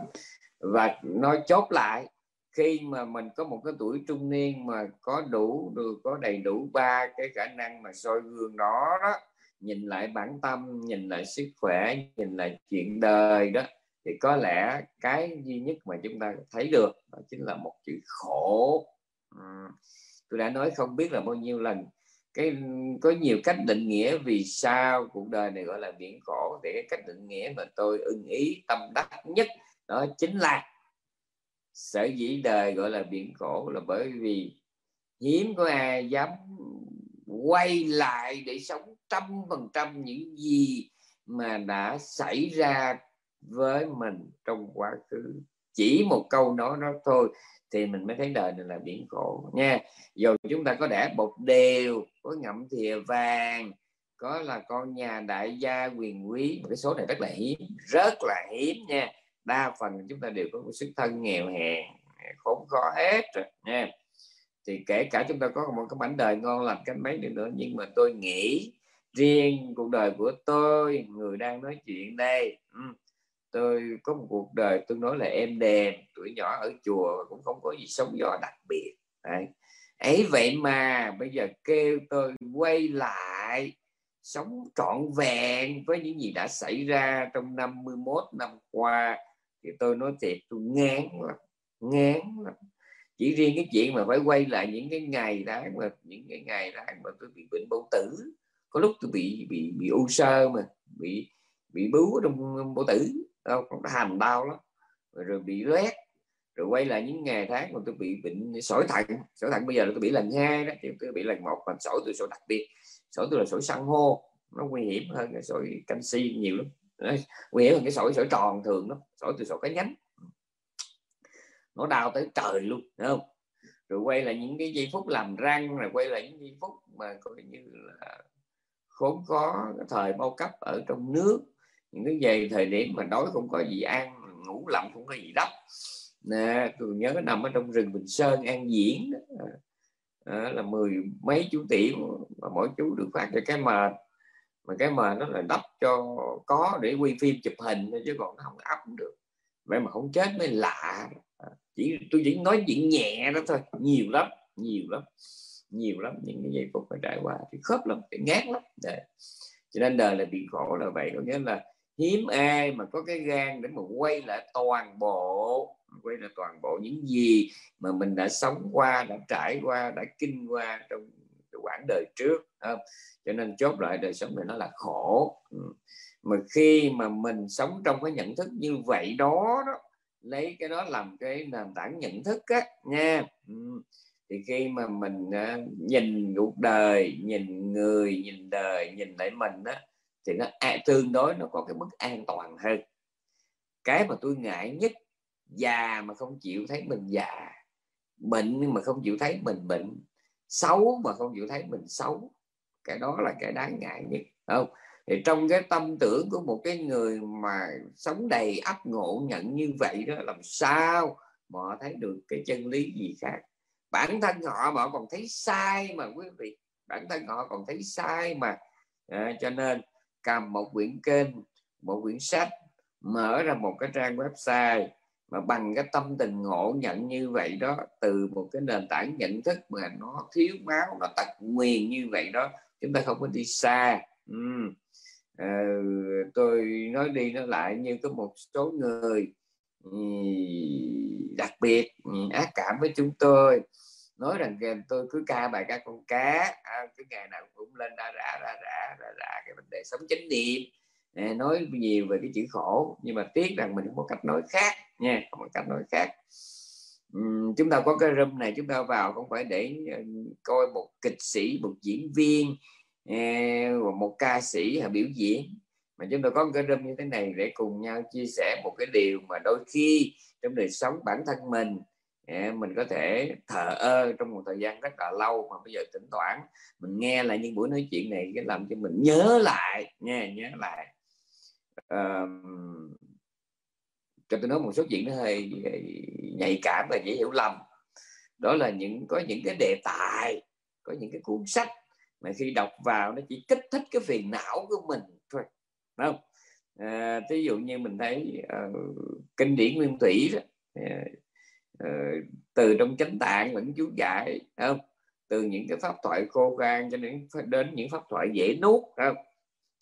và nói chốt lại, khi mà mình có một cái tuổi trung niên mà có đủ được, có đầy đủ ba cái khả năng mà soi gương đó đó, nhìn lại bản tâm, nhìn lại sức khỏe, nhìn lại chuyện đời đó, thì có lẽ cái duy nhất mà chúng ta thấy được đó chính là một chữ khổ ừ. tôi đã nói không biết là bao nhiêu lần cái, có nhiều cách định nghĩa vì sao cuộc đời này gọi là biển khổ thì cái cách định nghĩa mà tôi ưng ý, tâm đắc nhất, đó chính là sở dĩ đời gọi là biển khổ là bởi vì hiếm có ai dám quay lại để sống trăm phần trăm những gì mà đã xảy ra với mình trong quá khứ chỉ một câu nói đó thôi, thì mình mới thấy đời này là biển khổ, nha. Dù chúng ta có đẻ bột đều, có ngậm thìa vàng, có là con nhà đại gia quyền quý một cái số này rất là hiếm, rất là hiếm, nha. Đa phần chúng ta đều có một xuất thân nghèo hèn, khốn khó hết rồi nha. Thì kể cả chúng ta có một cái mảnh đời ngon lành cách mấy được nữa, nhưng mà tôi nghĩ riêng cuộc đời của tôi, người đang nói chuyện đây ừ, tôi có một cuộc đời tôi nói là em đềm, tuổi nhỏ ở chùa cũng không có gì sống gió đặc biệt. Đấy. ấy vậy mà bây giờ kêu tôi quay lại, sống trọn vẹn với những gì đã xảy ra trong 51 năm qua, thì tôi nói thiệt, tôi ngán lắm ngán lắm. Chỉ riêng cái chuyện mà phải quay lại những cái ngày đó, mà những cái ngày đó mà tôi bị bệnh bao tử. Có lúc tôi bị bị bị u sơ mà, bị bị bướu trong bao tử đâu cũng hành đau lắm. Rồi, rồi bị loét. Rồi quay lại những ngày tháng mà tôi bị bệnh sỏi thận. Sỏi thận bây giờ là tôi bị lần hai đó thì tôi bị lần một mà sỏi tôi sỏi đặc biệt. Sỏi tôi là sỏi san hô. Nó nguy hiểm hơn cái sỏi canxi nhiều lắm. Đấy, nguy hiểm hơn cái sỏi sỏi tròn thường đó sỏi tôi sỏi cái nhánh. Nó đau tới trời luôn đúng không? Rồi quay lại những cái giây phút làm răng rồi quay lại những giây phút mà coi như là khốn khó thời bao cấp ở trong nước những cái về thời điểm mà đói không có gì ăn ngủ lầm không có gì đắp. Nè tôi nhớ nằm ở trong rừng Bình Sơn An Diễn đó. À, à, là mười mấy chú tiểu mà mỗi chú được phát cho cái mền. Mà cái mền nó là đắp cho có để quay phim chụp hình thôi chứ còn nó không ấp được. Vậy mà không chết mới lạ. À, chỉ tôi chỉ nói chuyện nhẹ đó thôi. Nhiều lắm nhiều lắm nhiều lắm những cái giây phút mà trải qua. Thì khớp lắm thì ngán lắm. Để. cho nên đời là bị khổ là vậy. Có nghĩa là hiếm ai mà có cái gan để mà quay lại toàn bộ quay lại toàn bộ những gì mà mình đã sống qua đã trải qua đã kinh qua trong quãng đời trước không? cho nên chốt lại đời sống này nó là khổ. Ừ. Mà khi mà mình sống trong cái nhận thức như vậy đó, đó lấy cái đó làm cái nền tảng nhận thức á nha. Ừ. Thì khi mà mình uh, nhìn cuộc đời nhìn người nhìn đời nhìn lại mình á thì nó à, tương đối nó có cái mức an toàn hơn. Cái mà tôi ngại nhất già mà không chịu thấy mình già bệnh mà không chịu thấy mình bệnh xấu mà không chịu thấy mình xấu cái đó là cái đáng ngại nhất không? Thì trong cái tâm tưởng của một cái người mà sống đầy ấp ngộ nhận như vậy đó làm sao mà họ thấy được cái chân lý gì khác? Bản thân họ mà họ còn thấy sai mà quý vị bản thân họ còn thấy sai mà à, cho nên cầm một quyển kênh một quyển sách mở ra một cái trang website mà bằng cái tâm tình ngộ nhận như vậy đó từ một cái nền tảng nhận thức mà nó thiếu máu nó tật nguyền như vậy đó chúng ta không có đi xa ừ. à, tôi nói đi nói lại như có một số người đặc biệt ác cảm với chúng tôi nói rằng tôi cứ ca bài ca con cá à, cái ngày nào cũng lên ra rã ra rã ra rã cái vấn đề sống chánh niệm. À, nói nhiều về cái chữ khổ nhưng mà tiếc rằng mình không có cách nói khác nha không có cách nói khác. Uhm, chúng ta có cái room này chúng ta vào không phải để uh, coi một kịch sĩ một diễn viên uh, một ca sĩ hay biểu diễn. Mà chúng ta có một cái room như thế này để cùng nhau chia sẻ một cái điều mà đôi khi trong đời sống bản thân mình mình có thể thờ ơ trong một thời gian rất là lâu mà bây giờ tỉnh toán mình nghe lại những buổi nói chuyện này cái làm cho mình nhớ lại nha nhớ lại. Uh, cho tôi nói một số chuyện nó hơi nhạy cảm và dễ hiểu lầm. Đó là những có những cái đề tài có những cái cuốn sách mà khi đọc vào nó chỉ kích thích cái phiền não của mình thôi Đúng không? Ờ, à, ví dụ như mình thấy uh, kinh điển nguyên thủy đó, uh, Ờ, từ trong chánh tạng vẫn chú giải không? Từ những cái pháp thoại khô khan cho đến đến những pháp thoại dễ nuốt không?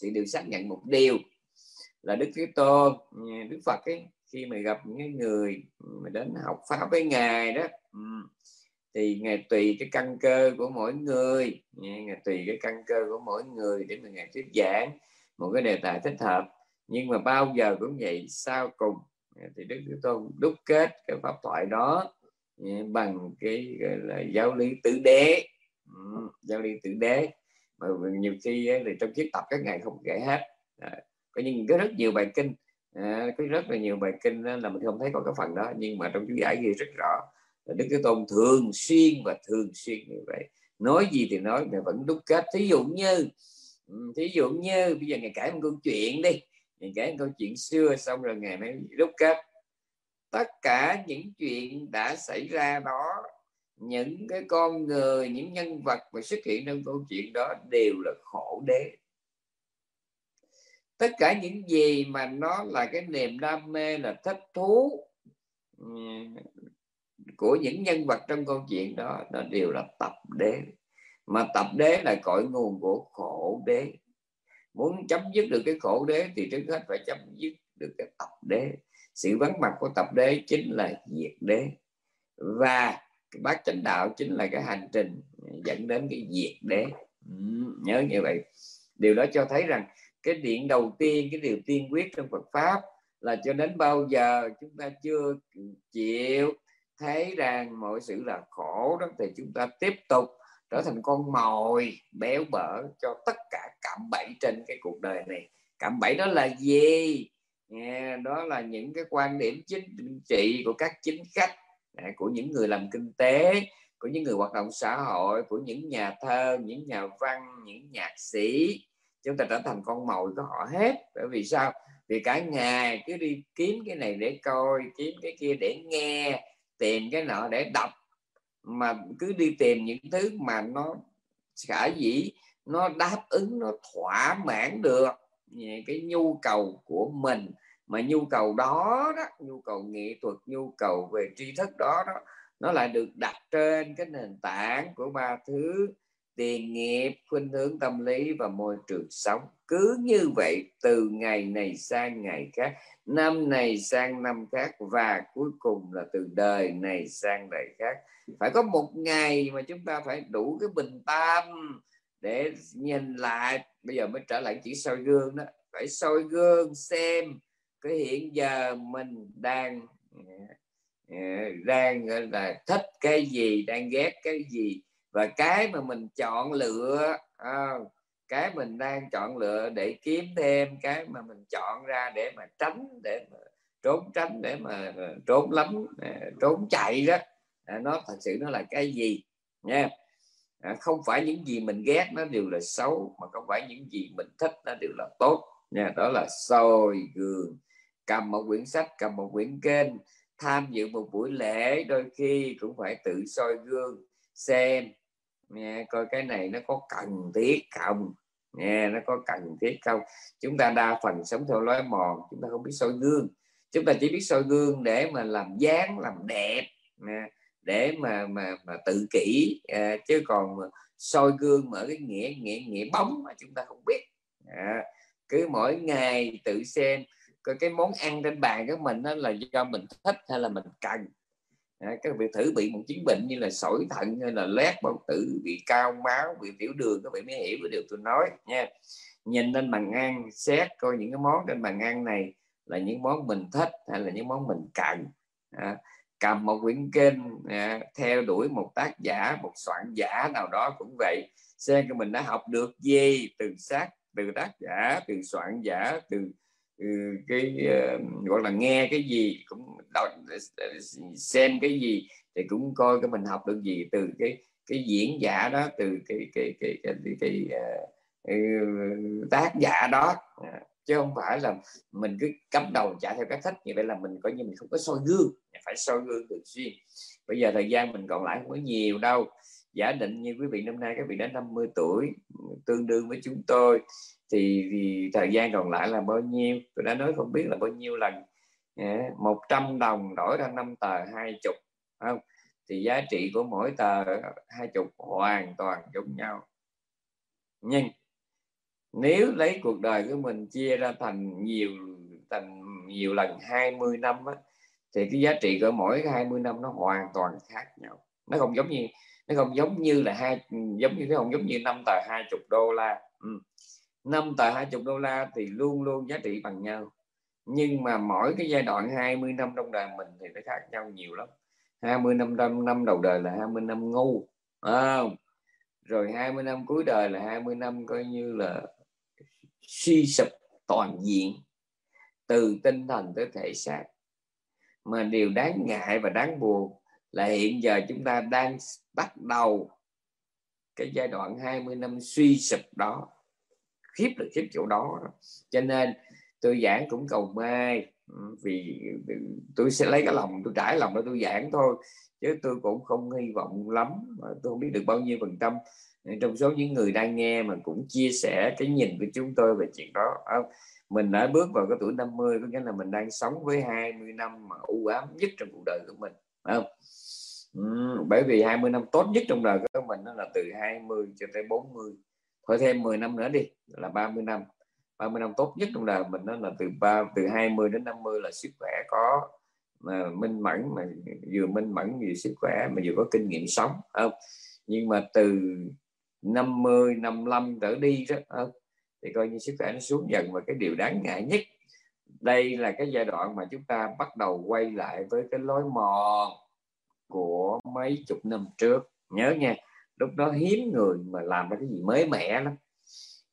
Thì đều xác nhận một điều là đức thế tôn ừ, đức phật ấy, khi mà gặp những người mà đến học pháp với ngài đó ừ, thì ngài tùy cái căn cơ của mỗi người ừ, ngài tùy cái căn cơ của mỗi người để mà ngài thuyết giảng một cái đề tài thích hợp. Nhưng mà bao giờ cũng vậy, sau cùng thì đức thế tôn đúc kết cái pháp thoại đó ừ, bằng cái gọi là giáo lý tử đế. Ừ, giáo lý tử đế. Mà nhiều khi thì trong chiếc tập các ngài không kể hết. Có nhưng có rất nhiều bài kinh. À, có rất là nhiều bài kinh là mình không thấy có cái phần đó. Nhưng mà trong chú giải ghi rất rõ là đức thế tôn thường xuyên và thường xuyên như vậy. Nói gì thì nói mà vẫn đúc kết. Thí dụ như ừ, thí dụ như bây giờ ngày kể một câu chuyện đi ngày kể câu chuyện xưa xong rồi ngày mới đúc kết. Tất cả những chuyện đã xảy ra đó, những cái con người, những nhân vật mà xuất hiện trong câu chuyện đó đều là khổ đế. Tất cả những gì mà nó là cái niềm đam mê, là thích thú của những nhân vật trong câu chuyện đó, nó đều là tập đế. Mà tập đế là cội nguồn của khổ đế muốn chấm dứt được cái khổ đế thì trước hết phải chấm dứt được cái tập đế. Sự vắng mặt của tập đế chính là diệt đế. Và bát chánh đạo chính là cái hành trình dẫn đến cái diệt đế. Ừ, nhớ như vậy. Điều đó cho thấy rằng cái điện đầu tiên, cái điều tiên quyết trong Phật pháp là cho đến bao giờ chúng ta chưa chịu thấy rằng mọi sự là khổ đó, thì chúng ta tiếp tục trở thành con mồi béo bở cho tất cả cạm bẫy trên cái cuộc đời này. Cạm bẫy đó là gì? Yeah, đó là những cái quan điểm chính trị của các chính khách à, của những người làm kinh tế của những người hoạt động xã hội của những nhà thơ những nhà văn những nhạc sĩ. Chúng ta trở thành con mồi của họ hết. Bởi vì sao? Vì cả ngày cứ đi kiếm cái này để coi kiếm cái kia để nghe tìm cái nọ để đọc mà cứ đi tìm những thứ mà nó khả dĩ, nó đáp ứng, nó thỏa mãn được cái nhu cầu của mình. Mà nhu cầu đó đó, nhu cầu nghệ thuật, nhu cầu về tri thức đó đó, nó lại được đặt trên cái nền tảng của ba thứ tiền nghiệp, khuynh hướng tâm lý và môi trường sống. Cứ như vậy, từ ngày này sang ngày khác, năm này sang năm khác và cuối cùng là từ đời này sang đời khác. Phải có một ngày mà chúng ta phải đủ cái bình tâm để nhìn lại. Bây giờ mới trở lại chỉ soi gương đó. Phải soi gương xem cái hiện giờ mình đang ờ, ờ, đang đang là, thích cái gì, đang ghét cái gì và cái mà mình chọn lựa à, cái mình đang chọn lựa để kiếm thêm cái mà mình chọn ra để mà tránh để mà trốn tránh để mà ờ, trốn lắm ờ, trốn chạy đó à, nó thật sự nó là cái gì nha. À, không phải những gì mình ghét nó đều là xấu mà không phải những gì mình thích nó đều là tốt nha. Đó là soi gương cầm một quyển sách cầm một quyển kênh tham dự một buổi lễ đôi khi cũng phải tự soi gương xem nghe coi cái này nó có cần thiết không? Nghe nó có cần thiết không? Chúng ta đa phần sống theo lối mòn chúng ta không biết soi gương. Chúng ta chỉ biết soi gương để mà làm dáng làm đẹp để mà mà mà tự kỷ à, chứ còn soi gương mở cái nghĩa nghĩa nghĩa bóng mà chúng ta không biết. À, cứ mỗi ngày tự xem coi cái món ăn trên bàn của mình đó là do mình thích hay là mình cần à, các vị thử bị một chứng bệnh như là sỏi thận hay là lét bao tử bị cao máu bị tiểu đường các vị mới hiểu cái điều tôi nói nha. Nhìn lên bàn ăn xét coi những cái món trên bàn ăn này là những món mình thích hay là những món mình cần. À, cầm một quyển kinh à, theo đuổi một tác giả một soạn giả nào đó cũng vậy. Xem cho mình đã học được gì từ sát từ tác giả từ soạn giả từ Ừ, cái ờ, gọi là nghe cái gì cũng đọc, xem cái gì thì cũng coi cái mình học được gì từ cái cái diễn giả đó từ cái cái cái cái, cái, cái, cái uh, tác giả đó. À, chứ không phải là mình cứ cắm đầu chạy theo cái thích như vậy là mình coi như mình không có soi gương phải soi gương thường xuyên. Bây giờ thời gian mình còn lại không có nhiều đâu giả định như quý vị năm nay các vị đã 50 tuổi tương đương với chúng tôi thì, thì thời gian còn lại là bao nhiêu? Tôi đã nói không biết là bao nhiêu lần. Một trăm đồng đổi ra năm tờ hai chục không? Thì giá trị của mỗi tờ hai chục hoàn toàn giống nhau. Nhưng nếu lấy cuộc đời của mình chia ra thành nhiều thành nhiều lần 20 năm á, thì cái giá trị của mỗi 20 năm nó hoàn toàn khác nhau. Nó không giống như nó không giống như là hai ừ, giống như cái không giống như năm tờ 20 đô la. Ừ. năm tờ 20 đô la thì luôn luôn giá trị bằng nhau. Nhưng mà mỗi cái giai đoạn 20 năm trong đời mình thì nó khác nhau nhiều lắm. 20 năm năm, năm đầu đời là 20 năm ngu à, rồi 20 năm cuối đời là 20 năm coi như là suy sụp toàn diện từ tinh thần tới thể xác. Mà điều đáng ngại và đáng buồn là hiện giờ chúng ta đang bắt đầu cái giai đoạn 20 năm suy sụp đó, khiếp được khiếp chỗ đó. Cho nên tôi giảng cũng cầu mai vì tôi sẽ lấy cái lòng, tôi trải lòng để tôi giảng thôi, chứ tôi cũng không hy vọng lắm tôi không biết được bao nhiêu phần trăm. Trong số những người đang nghe mà cũng chia sẻ cái nhìn của chúng tôi về chuyện đó. À, mình đã bước vào cái tuổi 50 có nghĩa là mình đang sống với 20 năm mà u ám nhất trong cuộc đời của mình không? Ừ, bởi vì 20 năm tốt nhất trong đời của mình nó là từ 20 cho tới 40 thôi thêm 10 năm nữa đi là 30 năm. 30 năm tốt nhất trong đời mình nó là từ 3, từ 20 đến 50 là sức khỏe có mà minh mẫn mà vừa minh mẫn vừa sức khỏe mà vừa có kinh nghiệm sống không? Nhưng mà từ 50 55 trở đi đó không? thì coi như sức khỏe nó xuống dần và cái điều đáng ngại nhất đây là cái giai đoạn mà chúng ta bắt đầu quay lại với cái lối mòn của mấy chục năm trước. Nhớ nha, lúc đó hiếm người mà làm ra cái gì mới mẻ lắm.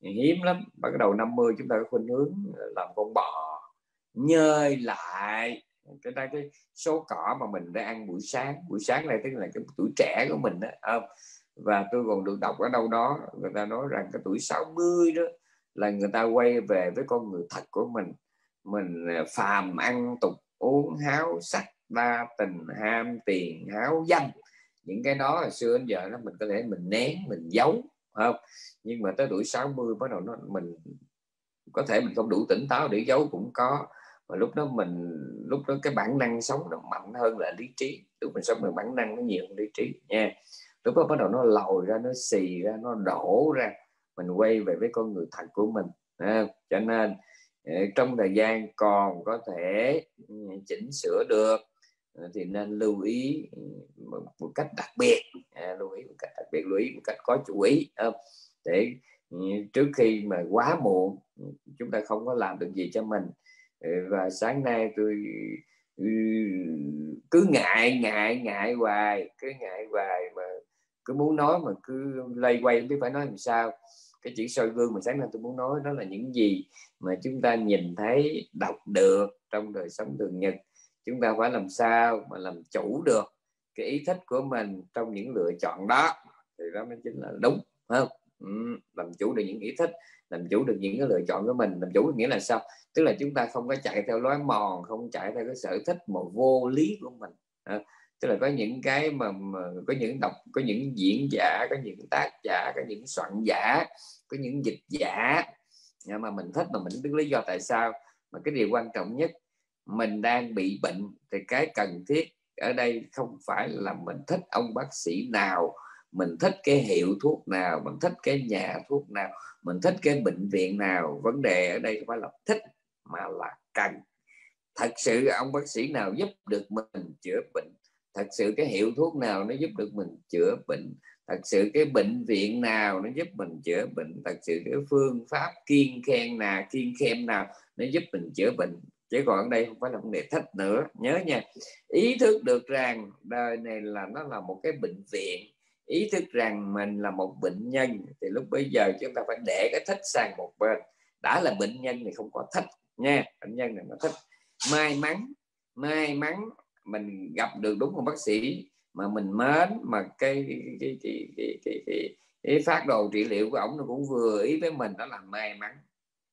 Hiếm lắm, bắt đầu 50 chúng ta có khuynh hướng làm con bò, nhơi lại. Cái đây cái số cỏ mà mình đã ăn buổi sáng buổi sáng này tức là cái tuổi trẻ của mình đó không à, và tôi còn được đọc ở đâu đó, người ta nói rằng cái tuổi 60 đó là người ta quay về với con người thật của mình. Mình à, phàm ăn, tục uống, háo sắc đa tình ham tiền háo danh. Những cái đó là xưa đến giờ nó mình có thể mình nén mình giấu không? Nhưng mà tới tuổi 60 bắt đầu nó mình có thể mình không đủ tỉnh táo để giấu cũng có. Mà lúc đó mình lúc đó cái bản năng sống nó mạnh hơn là lý trí. Lúc mình sống mình bản năng nó nhiều hơn lý trí nha. Lúc đó bắt đầu nó lòi ra nó xì ra nó đổ ra. Mình quay về với con người thật của mình à, cho nên ờ, trong thời gian còn có thể ừ, chỉnh sửa được Ờ, thì nên lưu ý ừ, một, một cách đặc biệt. À, lưu ý một cách đặc biệt lưu ý một cách có chú ý à, để ừ, trước khi mà quá muộn ừ, chúng ta không có làm được gì cho mình. Và sáng nay tôi cứ ngại ngại ngại hoài cứ ngại hoài mà cứ muốn nói mà cứ lây quay không biết phải nói làm sao. Cái chữ soi gương mà sáng nay tôi muốn nói đó là những gì mà chúng ta nhìn thấy đọc được trong đời sống thường nhật chúng ta phải làm sao mà làm chủ được cái ý thích của mình trong những lựa chọn đó? Thì đó mới chính là đúng không? Ừ, làm chủ được những ý thích làm chủ được những cái lựa chọn của mình. Làm chủ được nghĩa là sao? Tức là chúng ta không có chạy theo lối mòn không chạy theo cái sở thích mà vô lý của mình. Tức là có những cái mà, mà có những đọc có những diễn giả có những tác giả có những soạn giả có những dịch giả. Mà mình thích mà mình biết lý do tại sao. Mà cái điều quan trọng nhất mình đang bị bệnh thì cái cần thiết ở đây không phải là mình thích ông bác sĩ nào, mình thích cái hiệu thuốc nào, mình thích cái nhà thuốc nào, mình thích cái bệnh viện nào. Vấn đề ở đây không phải là thích mà là cần. Thật sự ông bác sĩ nào giúp được mình chữa bệnh, thật sự cái hiệu thuốc nào nó giúp được mình chữa bệnh, thật sự cái bệnh viện nào nó giúp mình chữa bệnh, thật sự cái phương pháp kiên khen nào kiên khen nào nó giúp mình chữa bệnh chứ còn ở đây không phải là vấn đề thích nữa. Nhớ nha ý thức được rằng đời này là nó là một cái bệnh viện. Ý thức rằng mình là một bệnh nhân thì lúc bây giờ chúng ta phải để cái thích sang một bên. Đã là bệnh nhân thì không có thích nha. Bệnh nhân này nó thích may mắn may mắn mình gặp được đúng một bác sĩ mà mình mến mà cái cái cái cái, cái, cái, cái, cái phát đồ trị liệu của ổng nó cũng vừa ý với mình đó là may mắn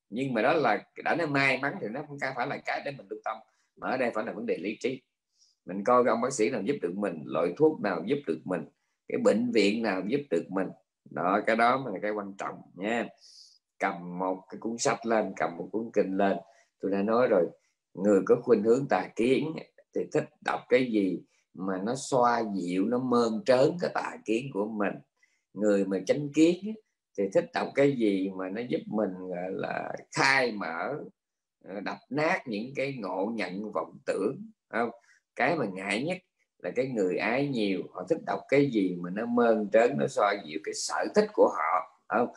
nhưng mà đó là đã nó may mắn thì nó không phải là cái để mình lưu tâm, mà ở đây phải là vấn đề lý trí. Mình coi cái ông bác sĩ nào giúp được mình, loại thuốc nào giúp được mình, cái bệnh viện nào giúp được mình. Đó, cái đó là cái quan trọng nha. Cầm một cái cuốn sách lên, cầm một cuốn kinh lên. Tôi đã nói rồi, người có khuynh hướng tà kiến thì thích đọc cái gì mà nó xoa dịu, nó mơn trớn cái tà kiến của mình. Người mà chánh kiến thì thích đọc cái gì mà nó giúp mình gọi là khai mở ờ, đập nát những cái ngộ nhận vọng tưởng không? Cái mà ngại nhất là cái người ái nhiều họ thích đọc cái gì mà nó mơn trớn nó soi dịu cái sở thích của họ không?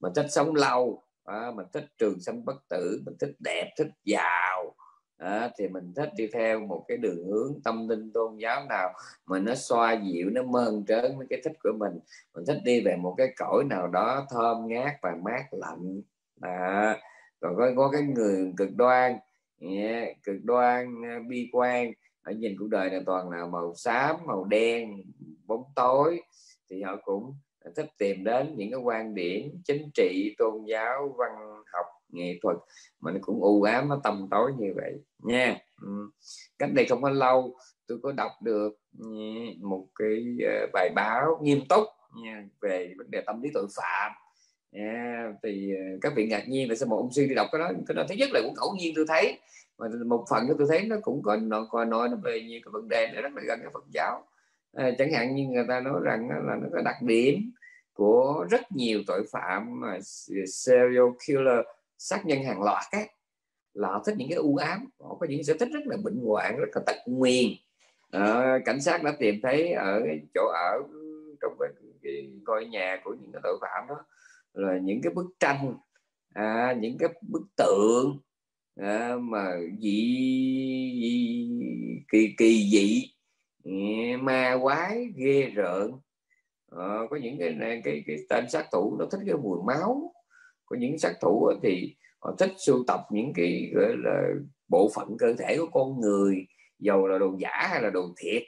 Mình thích sống lâu à, mình thích trường sinh bất tử mình thích đẹp thích giàu à, thì mình thích đi theo một cái đường hướng tâm linh tôn giáo nào mà nó xoa dịu nó mơn trớn với cái thích của mình. Mình thích đi về một cái cõi nào đó thơm ngát và mát lạnh. À, còn có, có cái người cực đoan yeah, cực đoan ờ, bi quan ở nhìn cuộc đời này toàn là màu xám màu đen bóng tối. Thì họ cũng thích tìm đến những cái quan điểm chính trị tôn giáo văn nghệ thuật mà nó cũng u ám nó tầm tối như vậy. Nha. Ừ. cách đây không có lâu tôi có đọc được ừ, một cái ờ, bài báo nghiêm túc nha, về vấn đề tâm lý tội phạm. Yeah, thì ờ, các vị ngạc nhiên là sao một ông sư đi đọc cái đó. Cái đó thứ nhất là cũng ngẫu nhiên tôi thấy mà một phần tôi thấy nó cũng có nó có nói nó về nhiều cái vấn đề nó rất là gần cái Phật giáo. À, chẳng hạn như người ta nói rằng là nó có đặc điểm của rất nhiều tội phạm mà serial killer sát nhân hàng loạt ấy, là họ thích những cái u ám họ có những sở thích rất là bệnh hoạn rất là tật nguyền. À, cảnh sát đã tìm thấy ở cái chỗ ở trong cái, cái ngôi nhà của những cái tội phạm đó là những cái bức tranh à, những cái bức tượng à, mà dị, dị kỳ kỳ dị ừ, ma quái ghê rợn. À, có những cái cái cái tên sát thủ nó thích cái mùi máu có những sát thủ thì họ thích sưu tập những cái gọi là bộ phận cơ thể của con người dầu là đồ giả hay là đồ thiệt.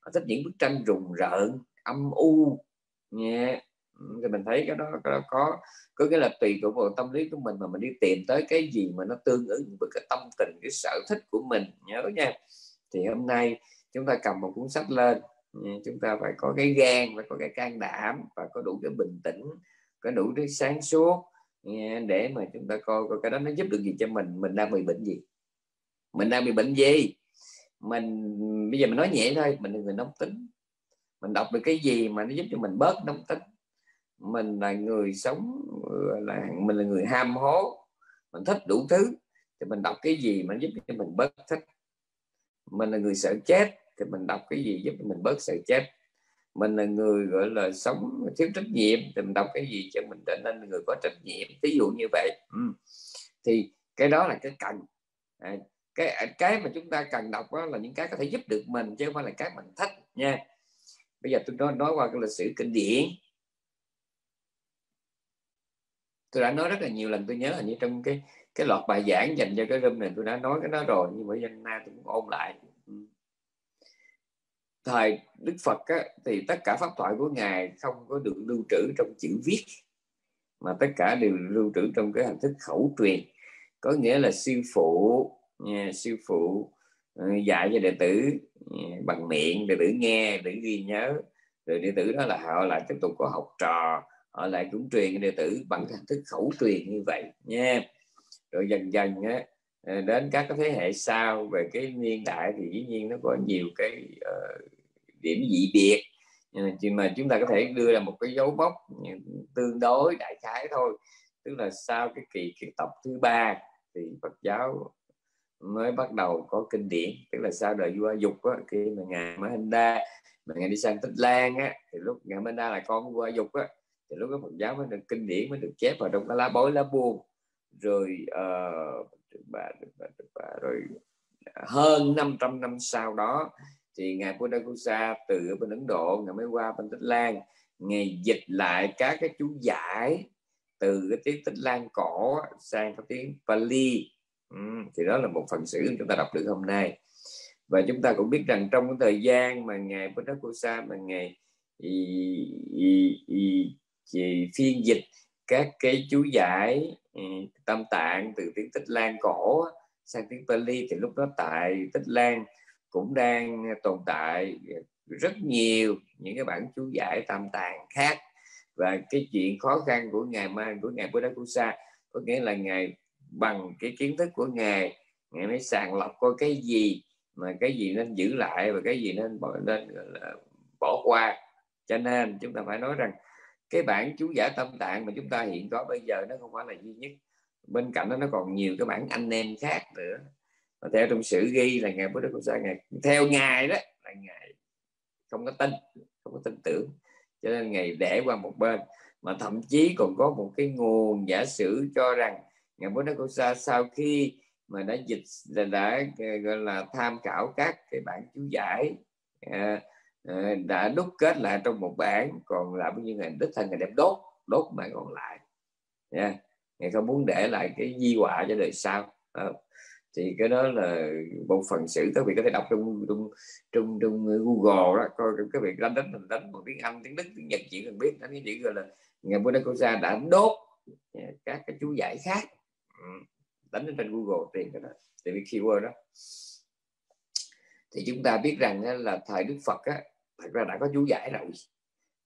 Họ thích những bức tranh rùng rợn âm u nha ừ, thì mình thấy cái đó, cái đó có có cái là tùy thuộc vào tâm lý của mình mà mình đi tìm tới cái gì mà nó tương ứng với cái tâm tình cái sở thích của mình. Nhớ nha. Thì hôm nay chúng ta cầm một cuốn sách lên. Ừ, chúng ta phải có cái gan phải có cái can đảm và có đủ cái bình tĩnh có đủ cái sáng suốt để mà chúng ta coi coi cái đó nó giúp được gì cho mình. Mình đang bị bệnh gì? Mình đang bị bệnh gì? Mình, bây giờ mình nói nhẹ thôi. Mình là người nóng tính. Mình đọc được cái gì mà nó giúp cho mình bớt nóng tính? Mình là người sống là, mình là người ham hố. Mình thích đủ thứ. Thì mình đọc cái gì mà giúp cho mình bớt thích? Mình là người sợ chết. Thì mình đọc cái gì giúp mình bớt sợ chết? Mình là người gọi là sống thiếu trách nhiệm thì mình đọc cái gì cho mình trở nên người có trách nhiệm ví dụ như vậy. Ừ. thì cái đó là cái cần. À, cái à, cái mà chúng ta cần đọc đó là những cái có thể giúp được mình chứ không phải là cái mình thích nha. Bây giờ tôi nói nói qua cái lịch sử kinh điển. Tôi đã nói rất là nhiều lần tôi nhớ là như trong cái cái loạt bài giảng dành cho cái room này tôi đã nói cái đó rồi nhưng mà dân nay tôi cũng ôn lại thời Đức Phật á, thì tất cả pháp thoại của ngài không có được lưu trữ trong chữ viết mà tất cả đều lưu trữ trong cái hình thức khẩu truyền. Có nghĩa là sư phụ nha, sư phụ ờ, dạy cho đệ tử bằng miệng đệ tử nghe đệ tử ghi nhớ. Rồi đệ tử đó là họ lại tiếp tục có học trò họ lại cũng truyền đệ tử bằng hình thức khẩu truyền như vậy nha. Rồi dần dần á, ờ, đến các cái thế hệ sau về cái niên đại thì dĩ nhiên nó có nhiều cái uh, điểm dị biệt. Nhưng mà chúng ta có thể đưa ra một cái dấu mốc tương đối đại khái thôi. Tức là sau cái kỳ kiến tập thứ ba thì Phật giáo mới bắt đầu có kinh điển. Tức là sau đời vua dục á, khi mà ngài Mahinda mà ngài đi sang Tích Lan á thì lúc ngài Mahinda là con của vua dục á thì lúc đó Phật giáo mới được kinh điển mới được chép vào trong cái lá bối lá buông. Rồi uh, bà, bà, bà, rồi ờ, hơn 500 năm sau đó thì ngài Buddha từ bên Ấn Độ ngài mới qua bên Tích Lan. Ngài dịch lại các cái chú giải từ cái tiếng Tích Lan cổ sang cái tiếng Pali. Ừ, thì đó là một phần sử chúng ta đọc được hôm nay. Và chúng ta cũng biết rằng trong cái thời gian mà ngài Buddha mà ngài y, y, y, y, phiên dịch các cái chú giải ừ, tâm tạng từ tiếng Tích Lan cổ sang tiếng Pali thì lúc đó tại Tích Lan cũng đang tồn tại rất nhiều những cái bản chú giải tam tạng khác. Và cái chuyện khó khăn của ngài mai, của ngài Buddha Kusa có nghĩa là ngài bằng cái kiến thức của ngài ngài mới sàng lọc coi cái gì mà cái gì nên giữ lại và cái gì nên bỏ nên bỏ qua. Cho nên chúng ta phải nói rằng cái bản chú giải tâm tạng mà chúng ta hiện có bây giờ nó không phải là duy nhất. Bên cạnh đó nó còn nhiều cái bản anh em khác nữa mà theo trong sử ghi là ngài Buddha Sa ngài theo ngài đó là ngài không có tin không có tin tưởng. Cho nên ngài để qua một bên. Mà thậm chí còn có một cái nguồn giả sử cho rằng ngài Buddha Sa sau khi mà đã dịch là đã gọi là tham khảo các cái bản chú giải à, à, đã đúc kết lại trong một bản còn lại bao nhiêu ngày đích thân ngày đem đốt đốt mà còn lại. Nha. Yeah. ngài không muốn để lại cái di họa cho đời sau. À, thì cái đó là một phần sử các vị có thể đọc trong trong trong, trong Google đó coi các vị đánh đánh mình đánh bằng tiếng Anh tiếng Đức tiếng Nhật chỉ cần biết. Đánh cái chữ gọi là ngày Buddha Kosa đã đốt à, các cái chú giải khác. Ừ, đánh trên Google tìm cái đó tìm cái keyword đó. Thì chúng ta biết rằng là thời Đức Phật á, thật ra đã có chú giải rồi.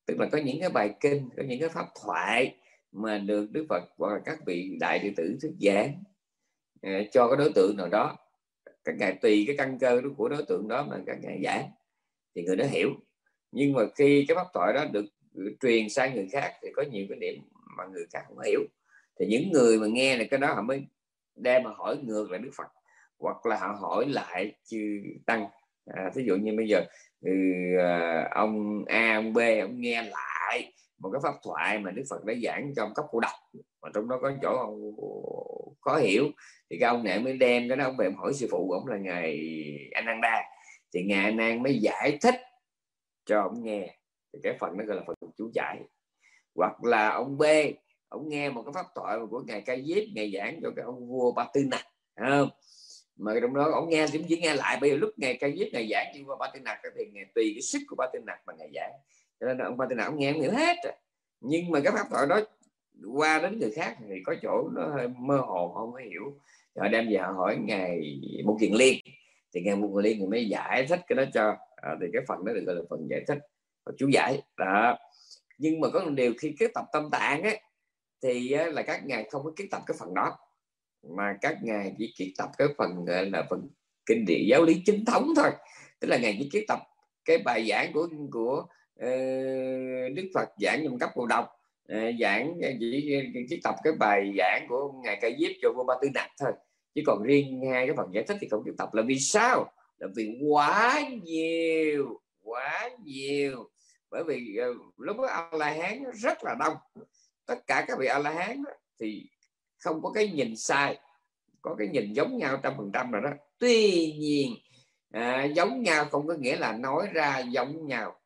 Tức là có những cái bài kinh có những cái pháp thoại mà được Đức Phật hoặc là các vị đại đệ tử thuyết giảng. Ờ, cho cái đối tượng nào đó các ngài tùy cái căn cơ của đối tượng đó mà các ngài giảng thì người đó hiểu. Nhưng mà khi cái pháp thoại đó được truyền sang người khác thì có nhiều cái điểm mà người khác không hiểu. Thì những người mà nghe là cái đó họ mới đem mà hỏi ngược lại Đức Phật hoặc là họ hỏi lại chư tăng. À, thí dụ như bây giờ ừ, à, ông A ông B ông nghe lại một cái pháp thoại mà Đức Phật đã giảng trong cấp cô độc. Mà trong đó có chỗ ông khó hiểu. Thì cái ông này mới đem cái đó, ông về ông hỏi sư phụ, ông là ngài Ananda thì ngài Anand mới giải thích cho ông nghe. Thì cái phần nó gọi là phần chú giải. Hoặc là ông B, ông nghe một cái pháp thoại của ngài Ca Diếp, ngài giảng cho cái ông vua Ba Tư Nặc không? Mà trong đó ông nghe thì chỉ nghe lại. Bây giờ lúc ngày Ca Diếp ngài giảng nhưng qua Ba Tư Nặc thì ngài tùy cái sức của Ba Tư Nặc mà ngài giảng cho nên ông Ba Tư nào ông nghe không hiểu hết nhưng mà cái pháp thoại đó qua đến người khác thì có chỗ nó hơi mơ hồ không có hiểu. Họ đem về họ hỏi ngài một kiện liên. Thì ngài một kiện liên thì mới giải thích cái đó cho à, thì cái phần đó được gọi là phần giải thích và chú giải. Đó. Nhưng mà có một điều khi kết tập tâm tạng ấy thì là các ngài không có kết tập cái phần đó. Mà các ngài chỉ kết tập cái phần gọi là phần kinh điển giáo lý chính thống thôi. Tức là ngài chỉ kết tập cái bài giảng của của Ờ, Đức Phật giảng trong cấp cầu độc. Ờ, giảng ờ, chỉ chỉ tập cái bài giảng của ngài Ca Diếp cho vua Ba Tư Nặc thôi. Chứ còn riêng hai cái phần giải thích thì không chịu tập là vì sao? Là vì quá nhiều quá nhiều. Bởi vì lúc đó a la hán rất là đông. Tất cả các vị a la hán thì không có cái nhìn sai có cái nhìn giống nhau trăm phần trăm rồi đó. Tuy nhiên à, giống nhau không có nghĩa là nói ra giống nhau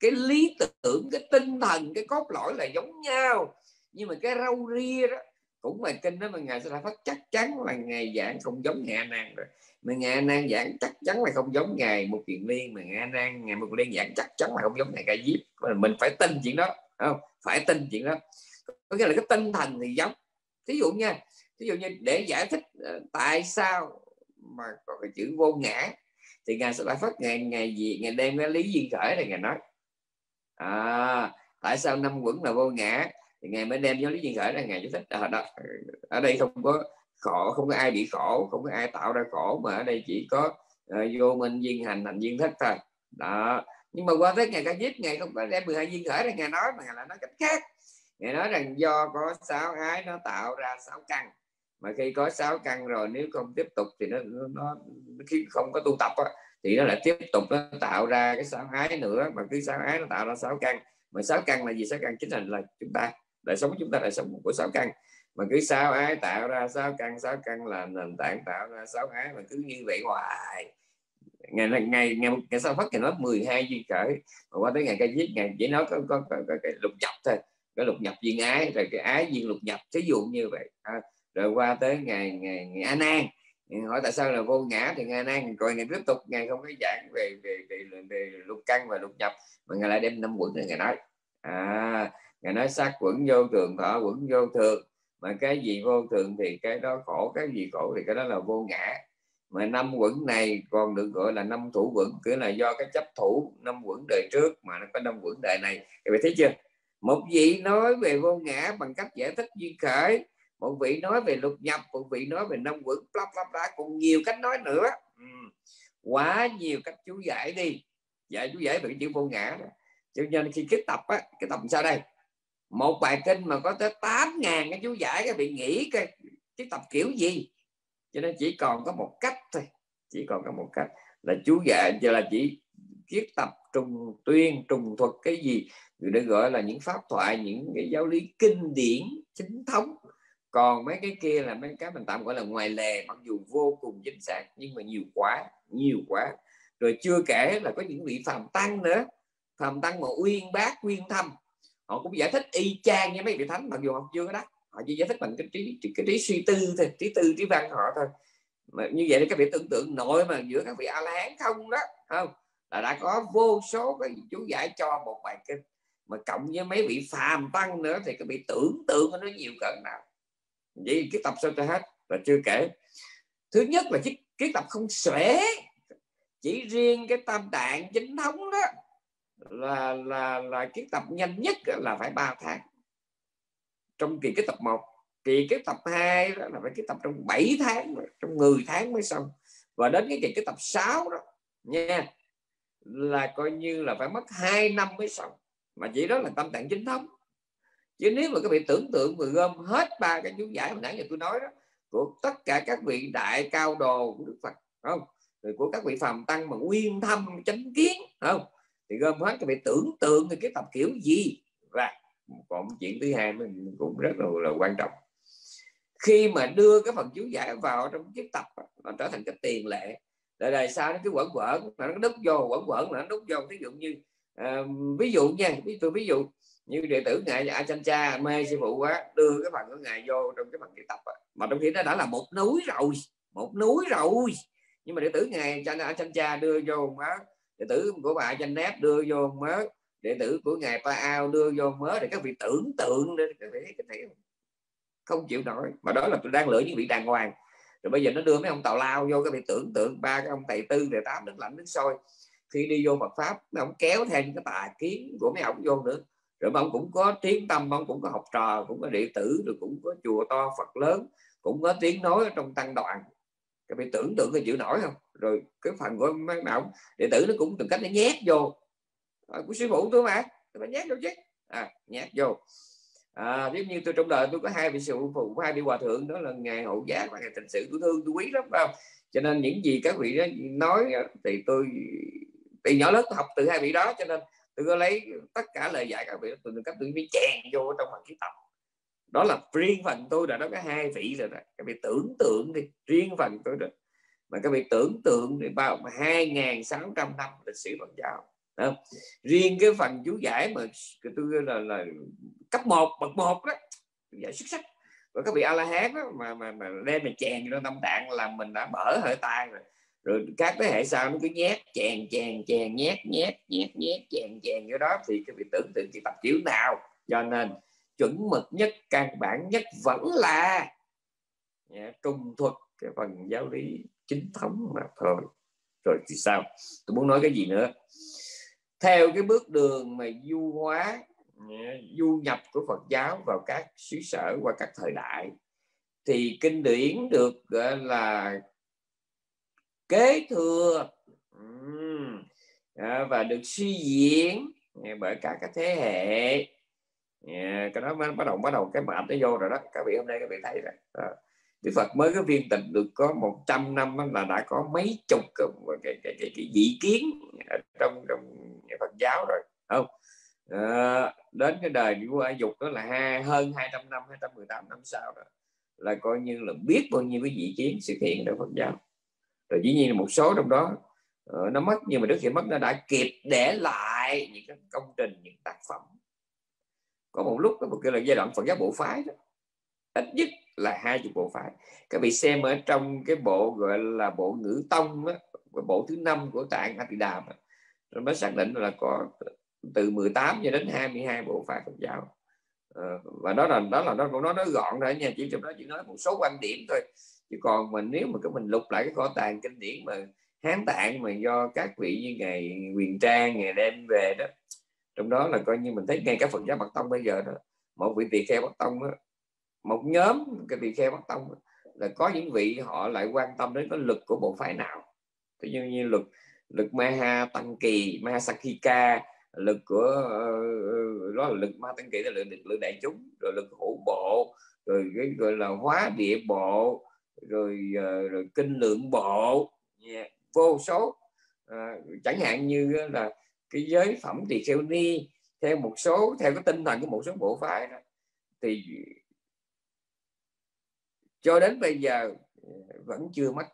cái lý tưởng, cái tinh thần, cái cốt lõi là giống nhau. Nhưng mà cái rau ria đó, cũng bài kinh đó mà ngài sẽ phát chắc chắn là ngày giảng không giống ngài nan rồi. Mà ngài nan giảng chắc chắn là không giống ngài một kiện liên, mà ngài nan, ngài một liên giảng chắc chắn là không giống ngài ca diếp. Mình phải tin chuyện đó không? Phải tin chuyện đó. Có nghĩa là cái tinh thần thì giống. Thí dụ nha, thí dụ như để giải thích ờ, tại sao mà có cái chữ vô ngã, thì ngài sẽ lại phát ngày ngày gì, ngày đem cái lý duyên khởi này ngài nói à, tại sao năm quẩn là vô ngã? Thì ngài mới đem giáo lý duyên khởi ra ngài giải thích. À, đó, ở đây không có khổ không có ai bị khổ không có ai tạo ra khổ mà ở đây chỉ có uh, vô minh duyên hành thành duyên thất thôi. Đó nhưng mà qua tới ngày ca diếp ngày không có đem 12 duyên khởi ra ngài nói mà ngài lại nói cách khác. Ngài nói rằng do có sáu ái nó tạo ra sáu căn. Mà khi có sáu căn rồi nếu không tiếp tục thì nó nó khi không có tu tập á, thì nó lại tiếp tục nó tạo ra cái sáu ái nữa. Mà cứ sáu ái nó tạo ra sáu căn mà sáu căn là gì? Sáu căn chính là, là chúng ta đời sống chúng ta đời sống của sáu căn mà cứ sáu ái tạo ra sáu căn sáu căn là nền tảng tạo ra sáu ái mà cứ như vậy hoài. Ngày ngày ngày, ngày sau phát thì nói 12 duyên khởi. Mà qua tới ngày ca giết ngày chỉ nói có, có, có, có cái lục nhập thôi. Cái lục nhập duyên ái rồi cái ái duyên lục nhập. Thí dụ như vậy. À, rồi qua tới ngày ngày ngày a nan hỏi tại sao là vô ngã thì ngài nay rồi ngày tiếp tục ngày không có giảng về về về, về, về lục căn và lục nhập mà ngài lại đem năm quẩn này ngài nói. À ngài nói sắc quẩn vô thường thọ quẩn vô thường mà cái gì vô thường thì cái đó khổ cái gì khổ thì cái đó là vô ngã. Mà năm quẩn này còn được gọi là năm thủ quẩn cứ là do cái chấp thủ năm quẩn đời trước mà nó có năm quẩn đời này. Các bạn thấy chưa? Một vị nói về vô ngã bằng cách giải thích duyên khởi một vị nói về lục nhập một vị nói về năm quẩn bla bla bla. Còn nhiều cách nói nữa. Ừ. quá nhiều cách chú giải đi. Giải chú giải về cái chữ vô ngã đó. Cho nên khi kết tập á, cái tập sao đây? Một bài kinh mà có tới 8 ngàn cái chú giải cái bị nghĩ cái cái tập kiểu gì? Cho nên chỉ còn có một cách thôi. Chỉ còn có một cách là chú giải giờ là chỉ kiết tập trùng tuyên, trùng thuật cái gì. Người ta gọi là những pháp thoại, những cái giáo lý kinh điển, chính thống còn mấy cái kia là mấy cái mình tạm gọi là ngoài lề, mặc dù vô cùng chính xác, nhưng mà nhiều quá nhiều quá. Rồi chưa kể là có những vị phàm tăng nữa, phàm tăng mà uyên bác, uyên thâm. Họ cũng giải thích y chang như mấy vị thánh, mặc dù họ chưa có đắc. Họ chỉ giải thích bằng cái trí cái trí suy tư thôi, trí tư, trí văn họ thôi. Mà như vậy thì các vị tưởng tượng nội mà giữa các vị a la hán không đó, không? Là đã có vô số cái chú giải cho một bài kinh. Mà cộng với mấy vị phàm tăng nữa thì các vị tưởng tượng nó nhiều cỡ nào vậy cái tập sao cho hết là chưa kể thứ nhất là cái, cái tập không xuể. Chỉ riêng cái tam tạng chính thống đó là là là cái tập nhanh nhất là phải 3 tháng. Trong kỳ cái tập 1 kỳ cái tập 2 đó là phải cái tập trong 7 tháng trong 10 tháng mới xong. Và đến cái kỳ cái tập 6 đó nha là coi như là phải mất 2 năm mới xong. Mà chỉ đó là tâm tạng chính thống chứ nếu mà các vị tưởng tượng mà gom hết ba cái chú giải mà nãy giờ tôi nói đó của tất cả các vị đại cao đồ của Đức Phật không? Rồi của các vị phàm tăng mà nguyên thâm chánh kiến không? Thì gom hết các vị tưởng tượng thì cái tập kiểu gì? Và còn chuyện thứ hai mình cũng rất là, là quan trọng. Khi mà đưa cái phần chú giải vào trong chiếc tập nó trở thành cái tiền lệ. Đời đời sau nó cứ quẩn quẩn mà nó đúc vô quẩn quẩn là nó đúc vô. Ví dụ như uh, ví dụ nha ví tôi ví dụ như đệ tử ngài và chanh cha mê sư phụ quá, đưa cái phần của ngài vô trong cái phần cái tập mà trong khi nó đã là một núi rồi, một núi rồi. Nhưng mà đệ tử ngài chanh cha đưa vô mớ. Đệ tử của bà Chanh Nép đưa vô mớ. Đệ tử của ngài Pa Ao đưa vô mớ để các vị tưởng tượng để các vị thấy không chịu nổi. Mà đó là tôi đang lựa những vị đàng hoàng. Rồi bây giờ nó đưa mấy ông tào lao vô, các vị tưởng tượng, ba cái ông thầy tư thầy tám đứng lạnh đứng sôi khi đi vô Phật pháp, mấy ông kéo theo những cái tà kiến của mấy ông vô nữa rồi ông cũng có tiếng tâm ông cũng có học trò cũng có đệ tử rồi cũng có chùa to Phật lớn cũng có tiếng nói ở trong tăng đoàn. Các bạn tưởng tượng cái chịu nổi không? Rồi cái phần của mấy bạn đệ tử nó cũng từng cách nó nhét vô. À, của sư phụ tôi mà tôi nhét vô chứ. À, nhét vô. À, giống như tôi trong đời tôi có hai vị sư phụ hai vị hòa thượng đó là ngài hậu giá và ngài tình sự tôi thương tôi quý lắm phải không? Cho nên những gì các vị đó nói thì tôi từ nhỏ lớn tôi học từ hai vị đó cho nên tôi có lấy tất cả lời dạy các vị từ các tôi mới chèn vô trong phần ký tập đó là riêng phần tôi đã nói có hai vị rồi đó. Các vị tưởng tượng đi riêng phần tôi rồi mà các vị tưởng tượng thì bao 2.600 năm lịch sử Phật giáo không? riêng cái phần chú giải mà tôi là, là cấp 1 bậc 1 đó giải xuất sắc. Và các vị a la hán đó, mà mà mà đem mà chèn trong tâm tạng là mình đã mở hơi tai rồi rồi các thế hệ sau nó cứ nhét chèn chèn chèn nhét nhét nhét nhét chèn chèn cái đó. Thì cái việc tưởng tượng chỉ tập kiểu nào. Cho nên chuẩn mực nhất căn bản nhất vẫn là yeah, trung thuật cái phần giáo lý chính thống mà thôi. Rồi thì sao? Tôi muốn nói cái gì nữa? Theo cái bước đường mà du hóa du nhập của Phật giáo vào các xứ sở qua các thời đại thì kinh điển được gọi là kế thừa. Và được suy diễn. Bởi cả các thế hệ. Cái đó mới bắt đầu bắt đầu cái mệt nó vô rồi đó. Các vị hôm nay các vị thấy rồi. Đức Phật mới cái viên tịch được có 100 năm là đã có mấy chục cái, cái, cái, cái, cái dị kiến trong trong Phật giáo rồi không? À, đến cái đời của A Dục đó là hai, hơn 200 năm 218 năm sau đó là coi như là biết bao nhiêu cái dị kiến sự hiện trong Phật giáo rồi dĩ nhiên là một số trong đó uh, nó mất nhưng mà trước khi mất nó đã kịp để lại những cái công trình những tác phẩm. Có một lúc có một cái là giai đoạn Phật giáo bộ phái đó ít nhất là hai chục bộ phái. Các vị xem ở trong cái bộ gọi là bộ ngữ tông đó, bộ thứ năm của tạng Atidam rồi mới xác định là có từ 18 cho đến 22 bộ phái Phật giáo. Ờ, và đó là đó là nó cũng nói nói gọn thôi nha chỉ trong đó chỉ nói một số quan điểm thôi chứ còn mình nếu mà cái mình lục lại cái kho tàng kinh điển mà hán tạng mà do các vị như ngày quyền trang ngày đem về đó trong đó là coi như mình thấy ngay cả Phật giáo Bắc Tông bây giờ đó một vị tỳ kheo Bắc Tông đó, một nhóm cái tỳ kheo Bắc Tông đó, là có những vị họ lại quan tâm đến cái lực của bộ phái nào. Ví dụ như luật luật Maha Tăng Kỳ Maha Sakika lực của uh, đó là lực Ma Tăng Kỳ là lực lực đại chúng rồi lực hữu bộ rồi cái gọi là hóa địa bộ rồi ờ, rồi kinh lượng bộ yeah, vô số. Ờ, chẳng hạn như là cái giới phẩm tỳ kheo ni theo một số theo cái tinh thần của một số bộ phái đó. Thì cho đến bây giờ ờ, vẫn chưa mất.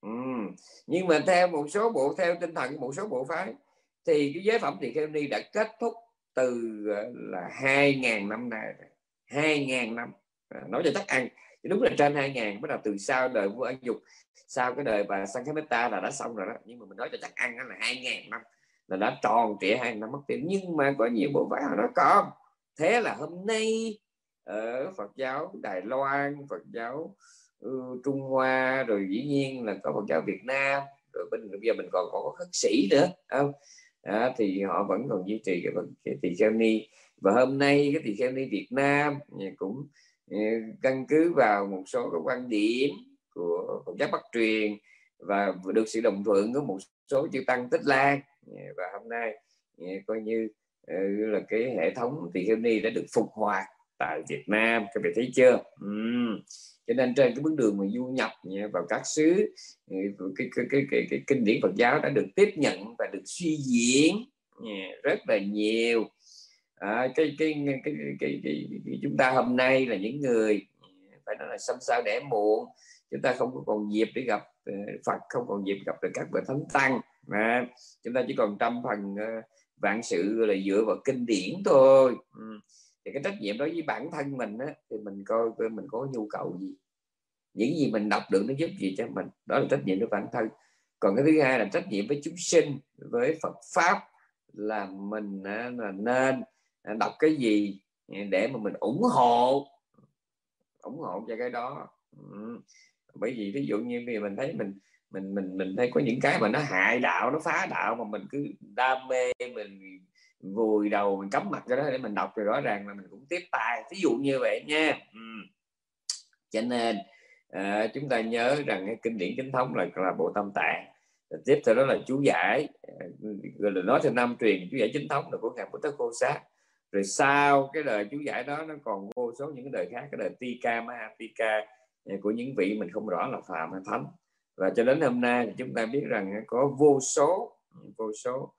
Ừ. nhưng mà theo một số bộ theo tinh thần của một số bộ phái thì cái giới phẩm tỳ kheo ni đã kết thúc từ là hai ngàn năm nay hai ngàn năm. À, nói cho chắc ăn đúng là trên 2000 bắt đầu từ sau đời vua ăn dục sau cái đời bà Sankhapeta là đã xong rồi đó. Nhưng mà mình nói cho chắc ăn là 2000 năm là đã tròn trịa hai năm mất tiền nhưng mà có nhiều bộ phái nó còn thế là hôm nay ở Phật giáo Đài Loan Phật giáo uh, Trung Hoa rồi dĩ nhiên là có Phật giáo Việt Nam rồi bên bây giờ mình còn có khất sĩ nữa không? À, thì họ vẫn còn duy trì cái, cái tỳ kheo ni. Và hôm nay cái tỳ kheo ni Việt Nam cũng Ờ, căn cứ vào một số cái quan điểm của Phật giáo Bắc truyền và được sự đồng thuận của một số chư tăng Tích Lan. Ờ, và hôm nay ờ, coi như là cái hệ thống tỳ kheo ni đã được phục hoạt tại Việt Nam. Các bạn thấy chưa? Uhm. cho nên trên cái bước đường mà du nhập vào các xứ cái, cái, cái, cái, cái kinh điển Phật giáo đã được tiếp nhận và được suy diễn rất là nhiều à, cái, cái, cái, cái, cái, cái, cái chúng ta hôm nay là những người phải nói là xăm sao đẻ muộn chúng ta không có còn dịp để gặp ờ, Phật không còn dịp gặp được các vị thánh tăng. Mà chúng ta chỉ còn trăm phần ờ, vạn sự là dựa vào kinh điển thôi. Ừ thì cái trách nhiệm đối với bản thân mình á, thì mình coi mình có nhu cầu gì. Những gì mình đọc được nó giúp gì cho mình đó là trách nhiệm với bản thân. Còn cái thứ hai là trách nhiệm với chúng sinh với Phật pháp là mình là nên đọc cái gì để mà mình ủng hộ ủng hộ cho cái đó. Ừ. bởi vì ví dụ như bây mình thấy mình mình mình mình thấy có những cái mà nó hại đạo nó phá đạo mà mình cứ đam mê mình vùi đầu mình cắm mặt cho đó để mình đọc thì rõ ràng là mình cũng tiếp tay. Ví dụ như vậy nha. Ừ. cho nên à, chúng ta nhớ rằng cái kinh điển chính thống là là bộ tâm tạng tiếp theo đó là chú giải ờ, rồi là nói theo năm truyền chú giải chính thống là của ngài Bồ Tát Cô Sát rồi sau cái đời chú giải đó, nó còn vô số những cái đời khác, cái đời Tika Ma Tika à, của những vị mình không rõ là phàm hay thánh. Và cho đến hôm nay thì chúng ta biết rằng có vô số vô số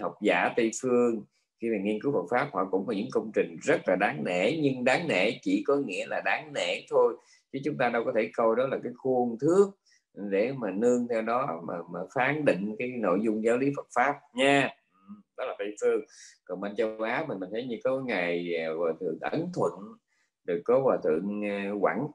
học giả tây phương, khi mà nghiên cứu Phật pháp, họ cũng có những công trình rất là đáng nể, nhưng đáng nể chỉ có nghĩa là đáng nể thôi. Chứ chúng ta đâu có thể coi đó là cái khuôn thước để mà nương theo đó, mà mà phán định cái nội dung giáo lý Phật pháp nha đó là tây phương. Còn bên châu Á mình mình thấy như có ngày à, hòa thượng ấn thuận rồi có hòa thượng à, quảng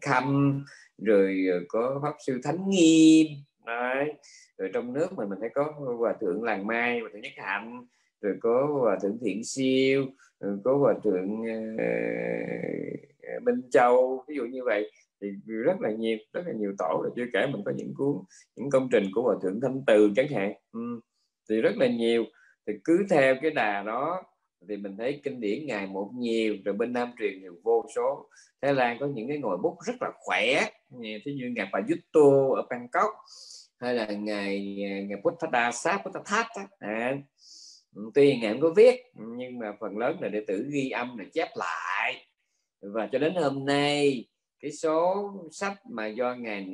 khâm rồi à, có pháp sư thánh nghiêm đấy. Rồi trong nước mình mình thấy có hòa thượng làng mai hòa thượng nhất hạnh rồi có hòa thượng thiện siêu rồi có hòa thượng uh, minh châu ví dụ như vậy. Thì rất là nhiều rất là nhiều tổ rồi chưa kể mình có những cuốn những công trình của hòa thượng thanh từ chẳng hạn. Ừ. thì rất là nhiều thì cứ theo cái đà đó thì mình thấy kinh điển ngày một nhiều rồi bên Nam truyền nhiều vô số. Thái Lan có những cái ngồi bút rất là khỏe thí như ngài bà ở Bangkok hay là ngày ngày Buddha Sát Buddha Thát à, tuy ngài không có viết nhưng mà phần lớn là đệ tử ghi âm là chép lại. Và cho đến hôm nay cái số sách mà do ngài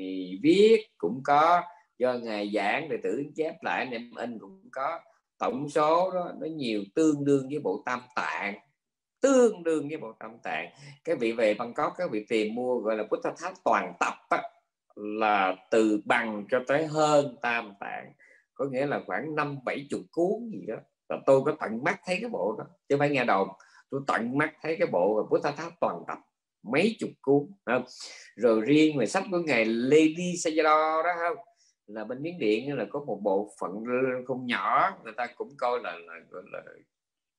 viết cũng có do ngài giảng đệ tử chép lại anh em in cũng có tổng số đó nó nhiều tương đương với bộ tam tạng. Tương đương với bộ tam tạng. Cái vị về Bangkok các vị tìm mua gọi là Buddha tháp toàn tập á, là từ bằng cho tới hơn tam tạng. Có nghĩa là khoảng năm bảy chục cuốn gì đó. Là tôi có tận mắt thấy cái bộ đó chứ phải nghe đồn. Tôi tận mắt thấy cái bộ bút ta tháp toàn tập mấy chục cuốn không? rồi riêng về sách của ngài Lady Sayadaw đó không? Là bên miếng điện là có một bộ phận không nhỏ người ta cũng coi là, là, là, là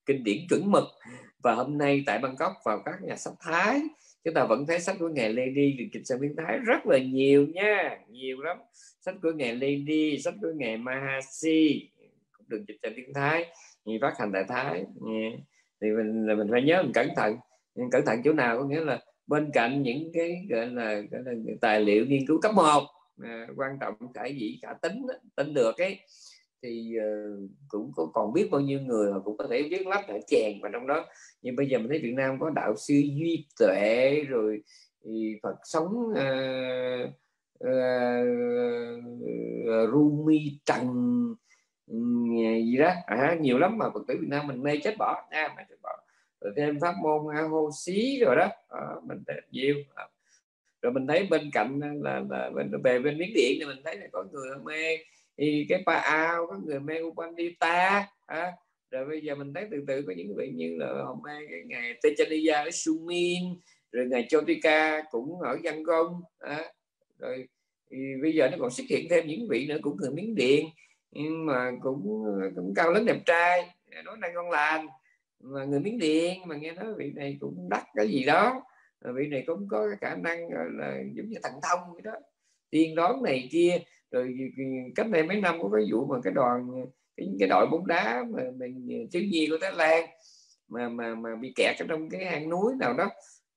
kinh điển chuẩn mực. Và hôm nay tại Bangkok vào các nhà sách Thái chúng ta vẫn thấy sách của ngài Lady được dịch sang tiếng Thái rất là nhiều nha nhiều lắm. Sách của ngài Lady sách của ngài Mahasi cũng được dịch sang tiếng Thái như phát hành tại Thái thì mình là mình phải nhớ mình cẩn thận. Nhưng cẩn thận chỗ nào có nghĩa là bên cạnh những cái gọi là, gọi là tài liệu nghiên cứu cấp 1 à, quan trọng cả gì cả tính tính được ấy. Thì uh, cũng có còn biết bao nhiêu người cũng có thể viết lách ở chèn vào trong đó. Nhưng bây giờ mình thấy Việt Nam có đạo sư duy tuệ rồi thì Phật sống ờ, ờ, uh, uh, Rumi Trần ừ, gì đó. À, nhiều lắm mà Phật tử Việt Nam mình mê chết bỏ. À, Nha mà chết bỏ. Rồi thêm pháp môn hô xí rồi đó. À, mình nhiều à rồi mình thấy bên cạnh là, là bên về bên miến điện thì mình thấy là có người mê thì cái pa ao có người mê upanita à, rồi bây giờ mình thấy từ từ có những vị như là hôm nay cái ngày Techaniya ở Sumin rồi ngày Chotika cũng ở Văn Công à, rồi thì bây giờ nó còn xuất hiện thêm những vị nữa cũng người miếng điện nhưng mà cũng cũng cao lớn đẹp trai nói năng ngon lành mà người miếng điện mà nghe nói vị này cũng đắt cái gì đó vị này cũng có cái khả năng là giống như thần thông vậy đó. Tiên đoán này kia rồi cách đây mấy năm có cái vụ mà cái đoàn cái, cái đội bóng đá mà mình thiếu nhi của Thái Lan mà mà mà bị kẹt ở trong cái hang núi nào đó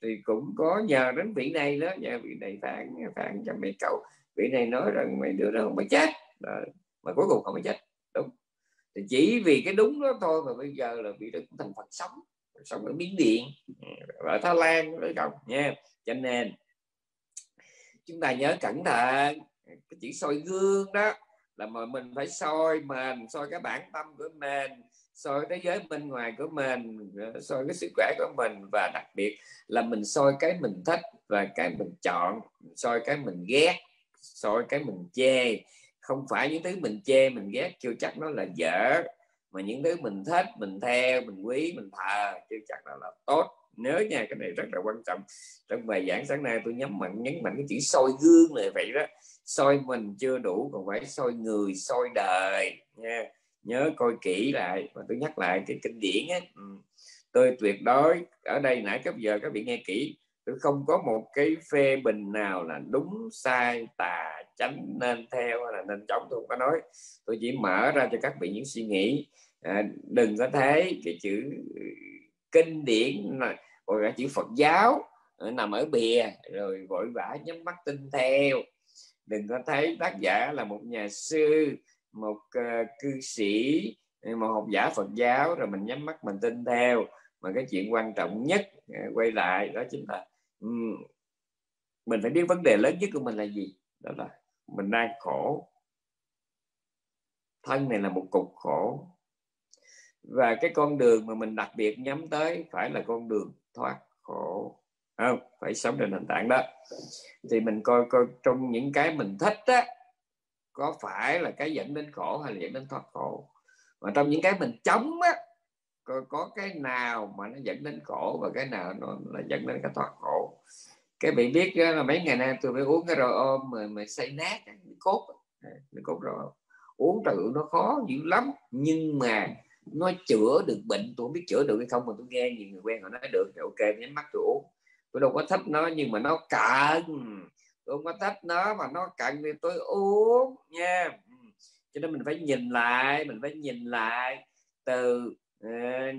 thì cũng có nhờ đến vị này đó nhờ vị này phản phản cho mấy cậu. Vị này nói rằng mấy đứa đó không phải chết. Đó. mà cuối cùng không phải chết đúng. Thì chỉ vì cái đúng đó thôi mà bây giờ là bị đó cũng thành Phật sống sống ở Miến Điện ừ, ở Thái Lan đấy không nha. Cho nên, chúng ta nhớ cẩn thận, cái chữ soi gương đó, là mà mình phải soi mình, soi cái bản tâm của mình, soi thế giới bên ngoài của mình ừ, soi cái sức khỏe của mình, và đặc biệt là mình soi cái mình thích và cái mình chọn, soi cái mình ghét, soi cái mình chê. Không phải những thứ mình chê, mình ghét, chưa chắc nó là dở mà những thứ mình thích mình theo mình quý mình thờ chưa chắc là, là tốt. Nhớ nha cái này rất là quan trọng. Trong bài giảng sáng nay tôi nhấn mạnh nhấn mạnh cái chữ soi gương này vậy đó. Soi mình chưa đủ còn phải soi người soi đời nha. Nhớ coi kỹ lại. Và tôi nhắc lại cái kinh điển á ừ. tôi tuyệt đối ở đây nãy cấp giờ các vị nghe kỹ tôi không có một cái phê bình nào là đúng sai tà chánh nên theo hay là nên chống tôi không có nói. Tôi chỉ mở ra cho các vị những suy nghĩ. À, đừng có thấy cái chữ ừ, kinh điển gọi là chữ Phật giáo à, nằm ở bìa rồi vội vã nhắm mắt tin theo. Đừng có thấy tác giả là một nhà sư một uh, cư sĩ à, một học giả Phật giáo rồi mình nhắm mắt mình tin theo. Mà cái chuyện quan trọng nhất à, quay lại đó chính là mình phải biết vấn đề lớn nhất của mình là gì? Đó là mình đang khổ. Thân này là một cục khổ. Và cái con đường mà mình đặc biệt nhắm tới phải là con đường thoát khổ. Không? Phải sống trên nền tảng đó. Thì mình coi coi trong những cái mình thích á, có phải là cái dẫn đến khổ hay là dẫn đến thoát khổ? Mà trong những cái mình chống á có, có cái nào mà nó dẫn đến khổ và cái nào nó là dẫn đến cái thoát khổ? Cái bị biết là mấy ngày nay tôi phải uống cái rồi ôm mà, mà xây nát cái cốt cái cốt rồi uống tự nó khó dữ lắm nhưng mà nó chữa được bệnh. Tôi không biết chữa được hay không mà tôi nghe nhiều người quen họ nói được. Thì ok nhắm mắt tôi uống. Tôi đâu có thích nó nhưng mà nó cần. Tôi không có thích nó mà nó cần thì tôi uống nha. Ừ. Cho nên mình phải nhìn lại mình phải nhìn lại từ Ờ,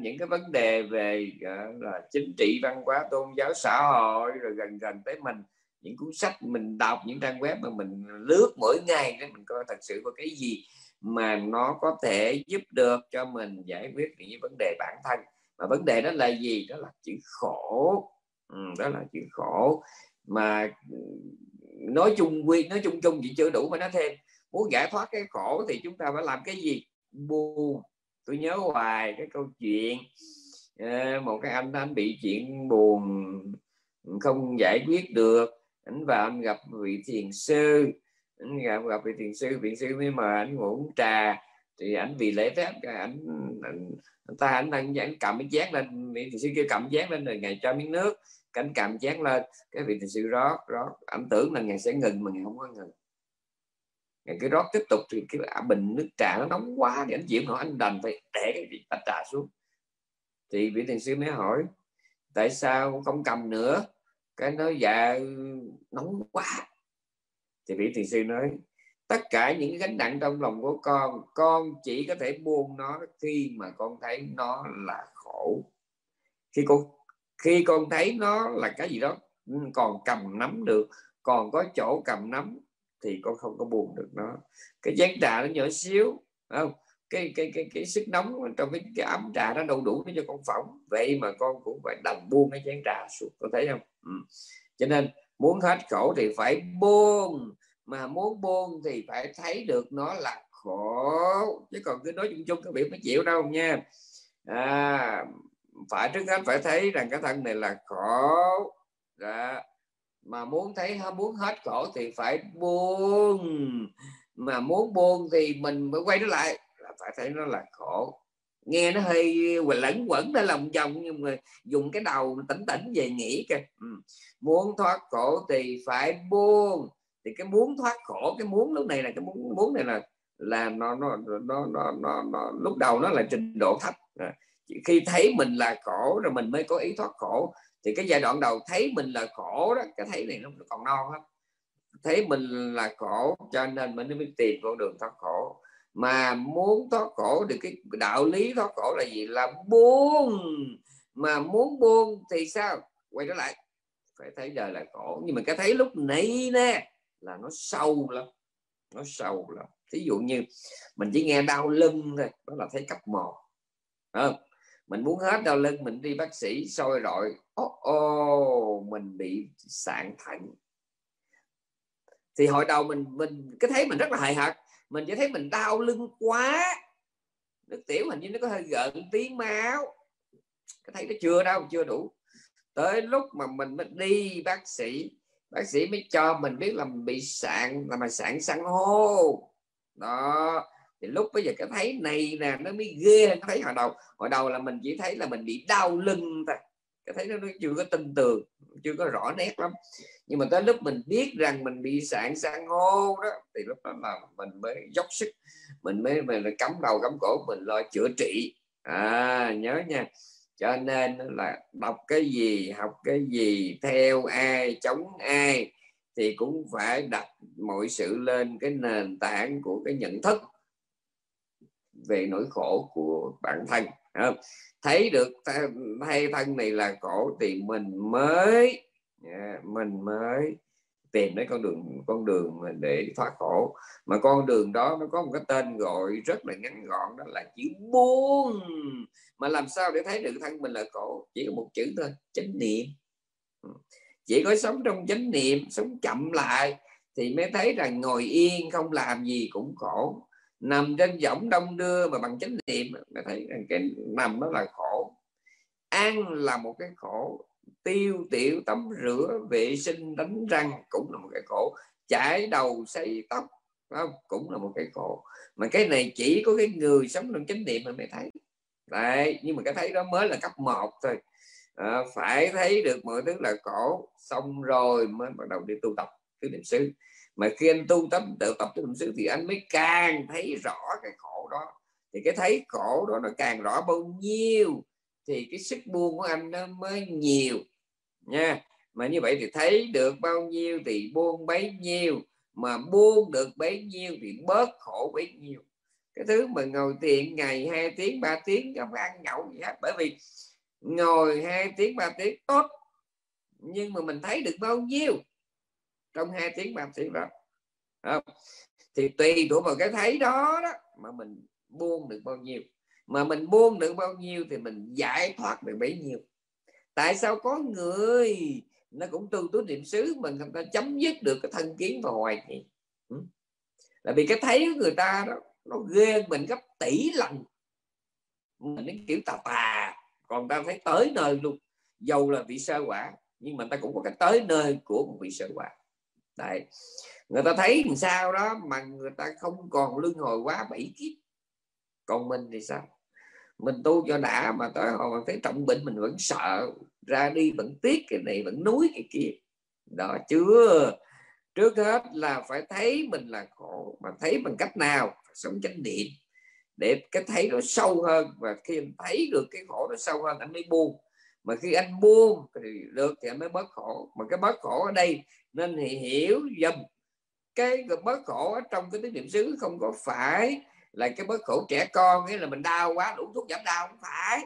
những cái vấn đề về ờ, là chính trị văn hóa tôn giáo xã hội rồi gần gần tới mình những cuốn sách mình đọc những trang web mà mình lướt mỗi ngày để mình coi thật sự có cái gì mà nó có thể giúp được cho mình giải quyết những vấn đề bản thân. Mà vấn đề đó là gì? Đó là chữ khổ. Ừ, đó là chữ khổ. Mà ừ, nói chung quy nói chung chung chỉ chưa đủ mà nói thêm. Muốn giải thoát cái khổ thì chúng ta phải làm cái gì? Buồn tôi nhớ hoài cái câu chuyện ờ, một cái anh anh bị chuyện buồn không giải quyết được. Anh vào anh gặp vị thiền sư anh gặp gặp vị thiền sư vị sư mới mời anh ngủ uống trà. Thì anh vì lễ phép anh, anh ta anh đang anh cầm cái chén lên vị thiền sư kêu cầm chén lên rồi ngài cho miếng nước cánh cầm chén lên cái vị thiền sư rót rót. Anh tưởng là ngài sẽ ngừng mà ngài không có ngừng ngày cái rót tiếp tục thì cái à, bình nước trà nó nóng quá thì anh chịu nổi anh đành phải để cái vị tách trà xuống. Thì vị thiền sư mới hỏi tại sao không cầm nữa? Cái nói dạ nóng quá. Thì vị thiền sư nói tất cả những gánh nặng trong lòng của con con chỉ có thể buông nó khi mà con thấy nó là khổ. Khi con khi con thấy nó là cái gì đó ừ, còn cầm nắm được còn có chỗ cầm nắm thì con không có buồn được nó. Cái chén trà nó nhỏ xíu không? Cái cái cái cái sức nóng trong cái, cái ấm trà nó đâu đủ để cho con phỏng. Vậy mà con cũng phải đầm buông cái chén trà xuống có thấy không? Ừ. cho nên muốn hết khổ thì phải buông mà muốn buông thì phải thấy được nó là khổ. Chứ còn cứ nói chung chung các vị mới chịu đâu nha. À, phải trước hết phải thấy rằng cái thân này là khổ. Đó mà muốn thấy muốn hết khổ thì phải buông. Mà muốn buông thì mình mới quay trở lại. Là phải thấy nó là khổ nghe nó hơi lẫn quẩn ra lòng vòng nhưng mà dùng cái đầu tỉnh tỉnh về nghĩ kìa. Ừ. muốn thoát khổ thì phải buông. Thì cái muốn thoát khổ cái muốn lúc này là cái muốn muốn này là là nó nó nó nó nó, nó lúc đầu nó là trình độ thấp. À. khi thấy mình là khổ rồi mình mới có ý thoát khổ thì cái giai đoạn đầu thấy mình là khổ đó, cái thấy này nó còn non lắm. Thấy mình là khổ cho nên mình mới tìm con đường thoát khổ. Mà muốn thoát khổ thì cái đạo lý thoát khổ là gì? Là buông. Mà muốn buông thì sao? Quay trở lại. Phải thấy đời là khổ nhưng mà cái thấy lúc nãy nè, là nó sâu lắm. Nó sâu lắm. Ví dụ như mình chỉ nghe đau lưng thôi, đó là thấy cấp một. Không? Mình muốn hết đau lưng mình đi bác sĩ soi rồi ô oh, oh, mình bị sạn thận. Thì hồi đầu mình mình cái thấy mình rất là hài hận mình chỉ thấy mình đau lưng quá. Nước tiểu hình như nó có hơi gợn tiếng máu. Cái thấy nó chưa đâu chưa đủ. Tới lúc mà mình mới đi bác sĩ bác sĩ mới cho mình biết là mình bị sạn là mà sạn san hô. Đó thì lúc bây giờ cái thấy này nè nó mới ghê hơn cái thấy hồi đầu hồi đầu là mình chỉ thấy là mình bị đau lưng thôi. Cái thấy nó, nó chưa có tin tưởng chưa có rõ nét lắm. Nhưng mà tới lúc mình biết rằng mình bị sạn san hô đó thì lúc đó là mình mới dốc sức. Mình mới mình cắm đầu cắm cổ mình lo chữa trị. À nhớ nha. Cho nên là đọc cái gì học cái gì theo ai chống ai thì cũng phải đặt mọi sự lên cái nền tảng của cái nhận thức về nỗi khổ của bản thân không? thấy được thay thân này là khổ thì mình mới mình mới tìm đến con đường con đường để thoát khổ. Mà con đường đó nó có một cái tên gọi rất là ngắn gọn, đó là chữ buông. Mà làm sao để thấy được thân mình là khổ? Chỉ có một chữ thôi, chánh niệm. Ừ. Chỉ có sống trong chánh niệm, sống chậm lại thì mới thấy rằng ngồi yên, không làm gì cũng khổ nằm trên võng đông đưa mà bằng chánh niệm mới thấy rằng cái nằm đó là khổ. Ăn là một cái khổ. Tiêu tiểu tắm rửa vệ sinh đánh răng cũng là một cái khổ. Chải đầu xây tóc không? cũng là một cái khổ. Mà cái này chỉ có cái người sống trong chánh niệm mới thấy. Đấy nhưng mà cái thấy đó mới là cấp 1 thôi. À, phải thấy được mọi thứ là khổ. Xong rồi mới bắt đầu đi tu tập tứ niệm xứ mà khi anh tu tập tự tập tứ niệm xứ thì anh mới càng thấy rõ cái khổ đó. Thì cái thấy khổ đó nó càng rõ bao nhiêu, thì cái sức buông của anh nó mới nhiều, nha. Mà như vậy thì thấy được bao nhiêu thì buông bấy nhiêu, mà buông được bấy nhiêu thì bớt khổ bấy nhiêu. Cái thứ mà ngồi thiền ngày 2 tiếng 3 tiếng, không ăn nhậu gì hết. Bởi vì ngồi 2 tiếng 3 tiếng, tốt. Nhưng mà mình thấy được bao nhiêu? Trong hai tiếng ba tiếng đó không? thì tùy thuộc vào cái thấy đó đó mà mình buông được bao nhiêu. Mà mình buông được bao nhiêu thì mình giải thoát được bấy nhiêu. Tại sao có người nó cũng tu tứ niệm xứ mình người ta chấm dứt được cái thân kiến và hoài nghi ừ. là vì cái thấy của người ta đó, nó ghê mình gấp tỷ lần. Mình đến kiểu tà tà. Còn ta thấy tới nơi luôn. Dầu là vị sơ quả, nhưng mà ta cũng có cái tới nơi của một vị sơ quả. Đấy. người ta thấy làm sao đó mà người ta không còn luân hồi quá bảy kiếp. Còn mình thì sao? Mình tu cho đã mà tới hồi mà thấy trọng bệnh mình vẫn sợ, ra đi vẫn tiếc cái này vẫn núi cái kia. Đó chưa? Trước hết là phải thấy mình là khổ, mà thấy bằng cách nào? Sống chánh niệm. Để cái thấy nó sâu hơn, và khi anh thấy được cái khổ nó sâu hơn, anh mới buông mà khi anh buông thì được thì anh mới bớt khổ. Mà cái bớt khổ ở đây nên thì hiểu dùm cái bớt khổ ở trong cái tín niệm xứ không có phải là cái bớt khổ trẻ con, nghĩa là mình đau quá đủ thuốc giảm đau, không phải.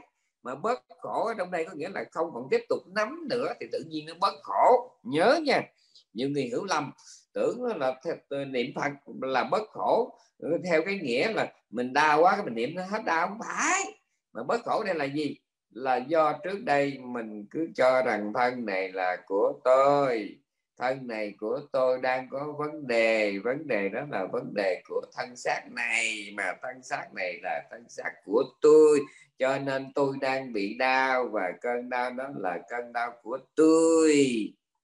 Mà bớt khổ ở trong đây có nghĩa là không còn tiếp tục nắm nữa thì tự nhiên nó bớt khổ. Nhớ nha, nhiều người hiểu lầm, tưởng là niệm phật là bớt khổ. Ừ, theo cái nghĩa là mình đau quá, cái mình niệm nó hết đau, không phải. Mà bớt khổ đây là gì? Là do trước đây mình cứ cho rằng thân này là của tôi, thân này của tôi đang có vấn đề vấn đề đó là vấn đề của thân xác này, mà thân xác này là thân xác của tôi, cho nên tôi đang bị đau và cơn đau đó là cơn đau của tôi.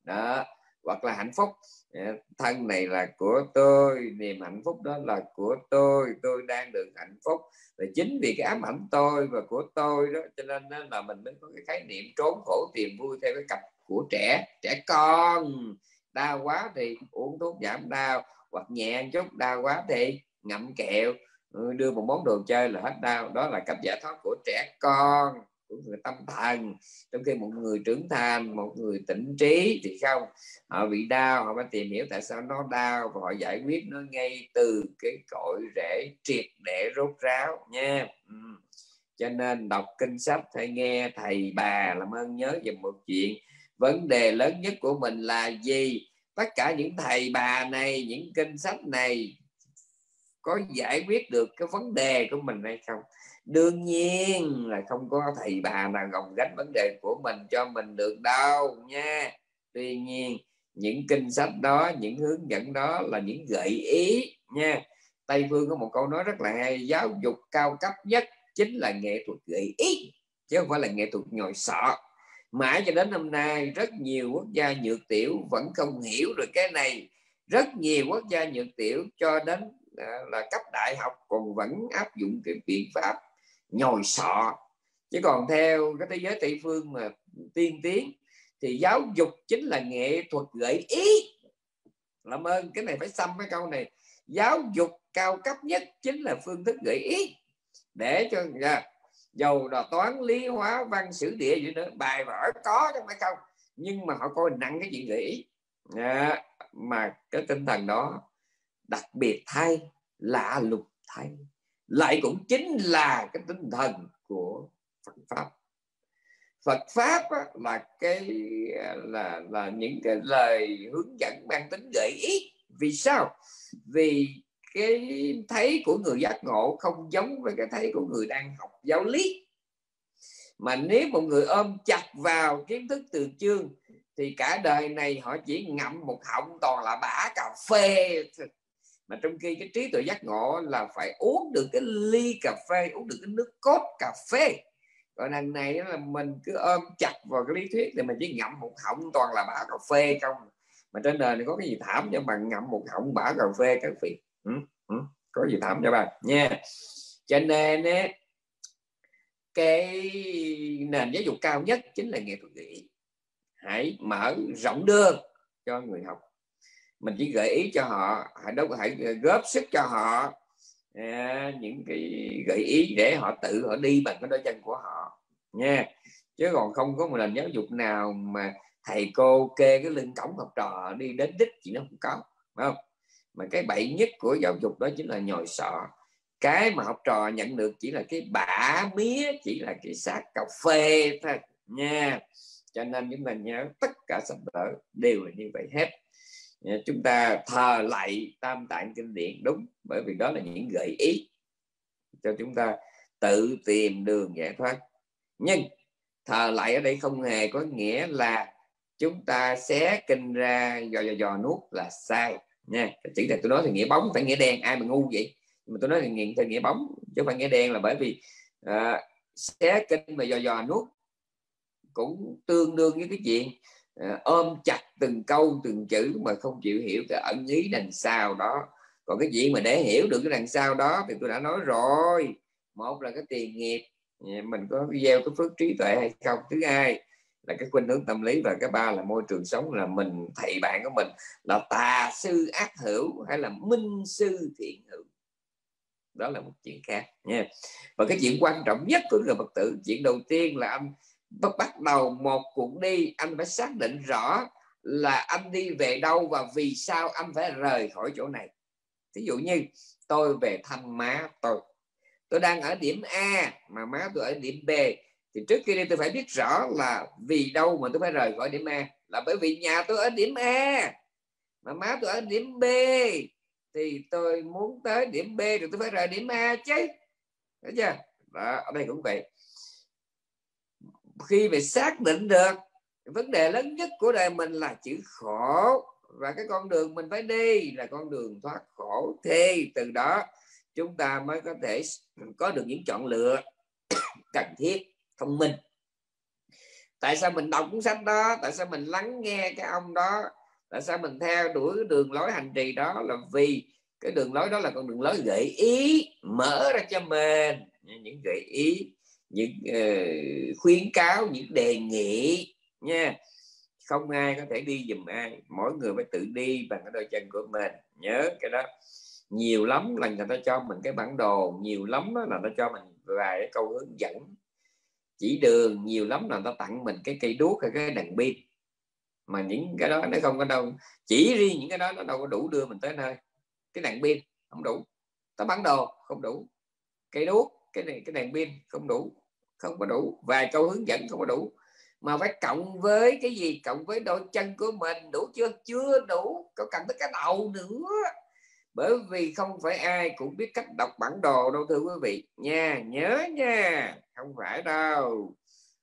Đó hoặc là hạnh phúc. Dạ, thân này là của tôi, niềm hạnh phúc đó là của tôi tôi đang được hạnh phúc. Và chính vì cái ám ảnh tôi và của tôi đó, cho nên đó là mình mới có cái khái niệm trốn khổ tìm vui theo cái cặp của trẻ trẻ con. Đau quá thì uống thuốc giảm đau, hoặc nhẹ chút, đau quá thì ngậm kẹo. Ừ, đưa một món đồ chơi là hết đau. Đó là cách giải thoát của trẻ con của người tâm thần. Trong khi một người trưởng thành, một người tỉnh trí thì không? Họ bị đau, họ phải tìm hiểu tại sao nó đau và họ giải quyết nó ngay từ cái cội rễ triệt để rốt ráo nha. Ừ. cho nên đọc kinh sách hay nghe thầy bà làm ơn nhớ về một chuyện. Vấn đề lớn nhất của mình là gì? Tất cả những thầy bà này, những kinh sách này có giải quyết được cái vấn đề của mình hay không? Đương nhiên là không có thầy bà nào gồng gánh vấn đề của mình cho mình được đâu nha. Tuy nhiên, những kinh sách đó, những hướng dẫn đó là những gợi ý nha. Tây phương có một câu nói rất là hay, giáo dục cao cấp nhất chính là nghệ thuật gợi ý, chứ không phải là nghệ thuật nhồi sọ. Mãi cho đến hôm nay, rất nhiều quốc gia nhược tiểu vẫn không hiểu được cái này. Rất nhiều quốc gia nhược tiểu cho đến à, là cấp đại học còn vẫn áp dụng cái biện pháp nhồi sọ. Chứ còn theo cái thế giới tây phương mà tiên tiến thì giáo dục chính là nghệ thuật gợi ý. Làm ơn cái này phải xăm cái câu này. Giáo dục cao cấp nhất chính là phương thức gợi ý. Để cho yeah, dầu là toán lý hóa văn sử địa gì nữa bài vở có chứ phải không nhưng mà họ coi nặng cái chuyện gợi ý. À, mà cái tinh thần đó đặc biệt thay lạ lùng thay lại cũng chính là cái tinh thần của Phật pháp. Phật pháp á, là cái là là những cái lời hướng dẫn mang tính gợi ý. Vì sao? Vì cái thấy của người giác ngộ không giống với cái thấy của người đang học giáo lý. Mà nếu một người ôm chặt vào kiến thức từ chương thì cả đời này họ chỉ ngậm một họng toàn là bã cà phê mà trong khi cái trí tuệ giác ngộ là phải uống được cái ly cà phê uống được cái nước cốt cà phê. Còn đằng này là mình cứ ôm chặt vào cái lý thuyết thì mình chỉ ngậm một họng toàn là bã cà phê không. Mà trên đời này có cái gì thảm cho bạn ngậm một họng bã cà phê các vị? Ừ, ừ, có gì thảm cho bạn nha. Cho nên ấy, cái nền giáo dục cao nhất chính là nghệ thuật nghĩ hãy mở rộng đường cho người học mình chỉ gợi ý cho họ hãy đâu hãy ờ, góp sức cho họ à, những cái gợi ý để họ tự họ đi bằng cái đôi chân của họ nha. Chứ còn không có một nền giáo dục nào mà thầy cô kê cái lưng cổng học trò đi đến đích chỉ nó không có phải không? Mà cái bậy nhất của giáo dục đó chính là nhồi sọ. Cái mà học trò nhận được chỉ là cái bã mía chỉ là cái xác cà phê thôi nha. Cho nên chúng ta nhớ tất cả sách vở đều là như vậy hết. Dạ, chúng ta thờ lại tam tạng kinh điển. Đúng bởi vì đó là những gợi ý cho chúng ta tự tìm đường giải thoát. Nhưng thờ lại ở đây không hề có nghĩa là chúng ta xé kinh ra dò dò dò nuốt là sai. Nha chỉ là tôi nói thì nghĩa bóng phải nghĩa đen. Ai mà ngu vậy? Mà tôi nói là nghĩa, thì nghĩa bóng chứ không phải nghĩa đen là bởi vì à, xé kinh mà dò dò nuốt cũng tương đương với cái chuyện Ờ, ôm chặt từng câu, từng chữ mà không chịu hiểu cái ẩn ý đằng sau đó. Còn cái chuyện mà để hiểu được cái đằng sau đó thì tôi đã nói rồi. Một là cái tiền nghiệp. Dạ, mình có gieo cái phước trí tuệ hay không? Thứ hai là cái khuynh hướng tâm lý và cái ba là môi trường sống là mình, thầy bạn của mình là tà sư ác hữu hay là minh sư thiện hữu. Đó là một chuyện khác nha. Và cái chuyện quan trọng nhất của người phật tử, chuyện đầu tiên là anh bắt đầu một cuộc đi anh phải xác định rõ là anh đi về đâu và vì sao anh phải rời khỏi chỗ này. Ví dụ như tôi về thăm má tôi. Tôi đang ở điểm A mà má tôi ở điểm B. Thì trước khi đi tôi phải biết rõ là vì đâu mà tôi phải rời khỏi điểm A. Là bởi vì nhà tôi ở điểm A mà má tôi ở điểm B. Thì tôi muốn tới điểm B thì tôi phải rời điểm A chứ. Thấy chưa? Đó, ở đây cũng vậy khi mà xác định được, vấn đề lớn nhất của đời mình là chữ khổ. Và cái con đường mình phải đi là con đường thoát khổ. Thì từ đó, chúng ta mới có thể có được những chọn lựa cần thiết, thông minh. Tại sao mình đọc cuốn sách đó? Tại sao mình lắng nghe cái ông đó? Tại sao mình theo đuổi cái đường lối hành trì đó? Là vì cái đường lối đó là con đường lối gợi ý, mở ra cho mình những gợi ý những uh, khuyến cáo những đề nghị nha. Không ai có thể đi giùm ai mỗi người phải tự đi bằng cái đôi chân của mình nhớ cái đó. Nhiều lắm là người ta cho mình cái bản đồ nhiều lắm là nó cho mình vài cái câu hướng dẫn chỉ đường nhiều lắm là người ta tặng mình cái cây đuốc hay cái đèn pin. Mà những cái đó nó không có đâu chỉ riêng những cái đó nó đâu có đủ đưa mình tới nơi. Cái đèn pin không đủ tấm bản đồ không đủ. Cây đuốc cái này cái đèn pin không đủ không có đủ, vài câu hướng dẫn không có đủ. Mà phải cộng với cái gì? Cộng với đôi chân của mình, đủ chưa? Chưa đủ. Có cần tới cái đầu nữa. Bởi vì không phải ai cũng biết cách đọc bản đồ đâu, thưa quý vị. Nha, nhớ nha. Không phải đâu.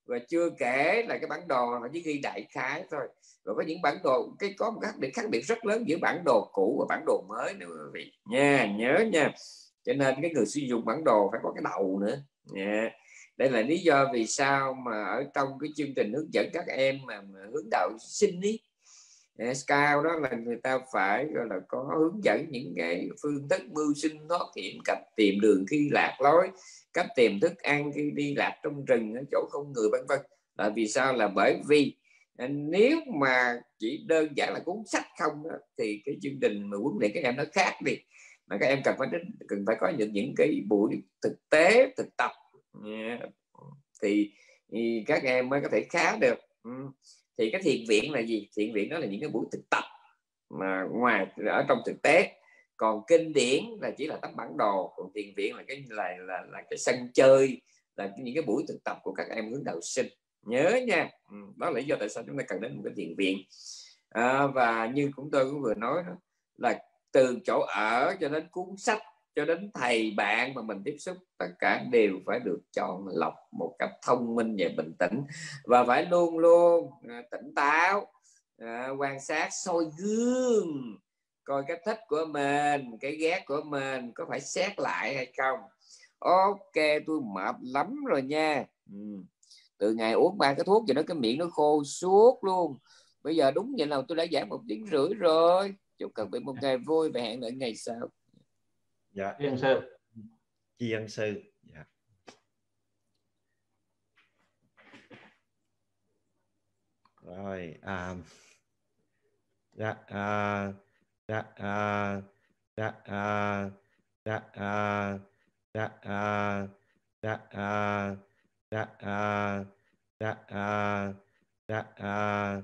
Và chưa kể là cái bản đồ họ chỉ ghi đại khái thôi. Và có những bản đồ, cái có một khác biệt khác biệt rất lớn giữa bản đồ cũ và bản đồ mới nữa, quý vị. Nha, nhớ nha. Cho nên cái người sử dụng bản đồ phải có cái đầu nữa. Nha đây là lý do vì sao mà ở trong cái chương trình hướng dẫn các em mà, mà hướng đạo sinh ý. Ờ, Cao đó là người ta phải gọi là có hướng dẫn những cái phương thức mưu sinh thoát hiểm cách tìm đường khi lạc lối cách tìm thức ăn khi đi lạc trong rừng ở chỗ không người vân vân. Là vì sao? Là bởi vì ờ, nếu mà chỉ đơn giản là cuốn sách không đó, thì cái chương trình mà huấn luyện các em nó khác đi. Mà các em cần phải đến cần phải có những những cái buổi thực tế thực tập thì, thì các em mới có thể khá được. Thì cái thiền viện là gì? Thiền viện đó là những cái buổi thực tập mà ngoài ở trong thực tế. Còn kinh điển là chỉ là tấm bản đồ. Còn thiền viện là cái là là, là cái sân chơi là những cái buổi thực tập của các em hướng đạo sinh. Nhớ nha. Đó là lý do tại sao chúng ta cần đến một cái thiền viện. À, và như cũng tôi cũng vừa nói đó là từ chỗ ở cho đến cuốn sách cho đến thầy bạn mà mình tiếp xúc, tất cả đều phải được chọn lọc một cách thông minh và bình tĩnh. Và phải luôn luôn à, tỉnh táo à, quan sát soi gương, coi cái thích của mình, cái ghét của mình có phải xét lại hay không. Ok, tôi mệt lắm rồi nha. Ừ. từ ngày uống ba cái thuốc gì đó cái miệng nó khô suốt luôn. Bây giờ đúng vậy nào, tôi đã giảm một tiếng rưỡi rồi. Chúc các bạn một ngày vui và hẹn lại ngày sau dạ. Tri ân sư. Tri ân sư. Dạ. Rồi à, dạ à, dạ à, dạ à, dạ à, dạ à, dạ à, dạ à, dạ à, dạ à,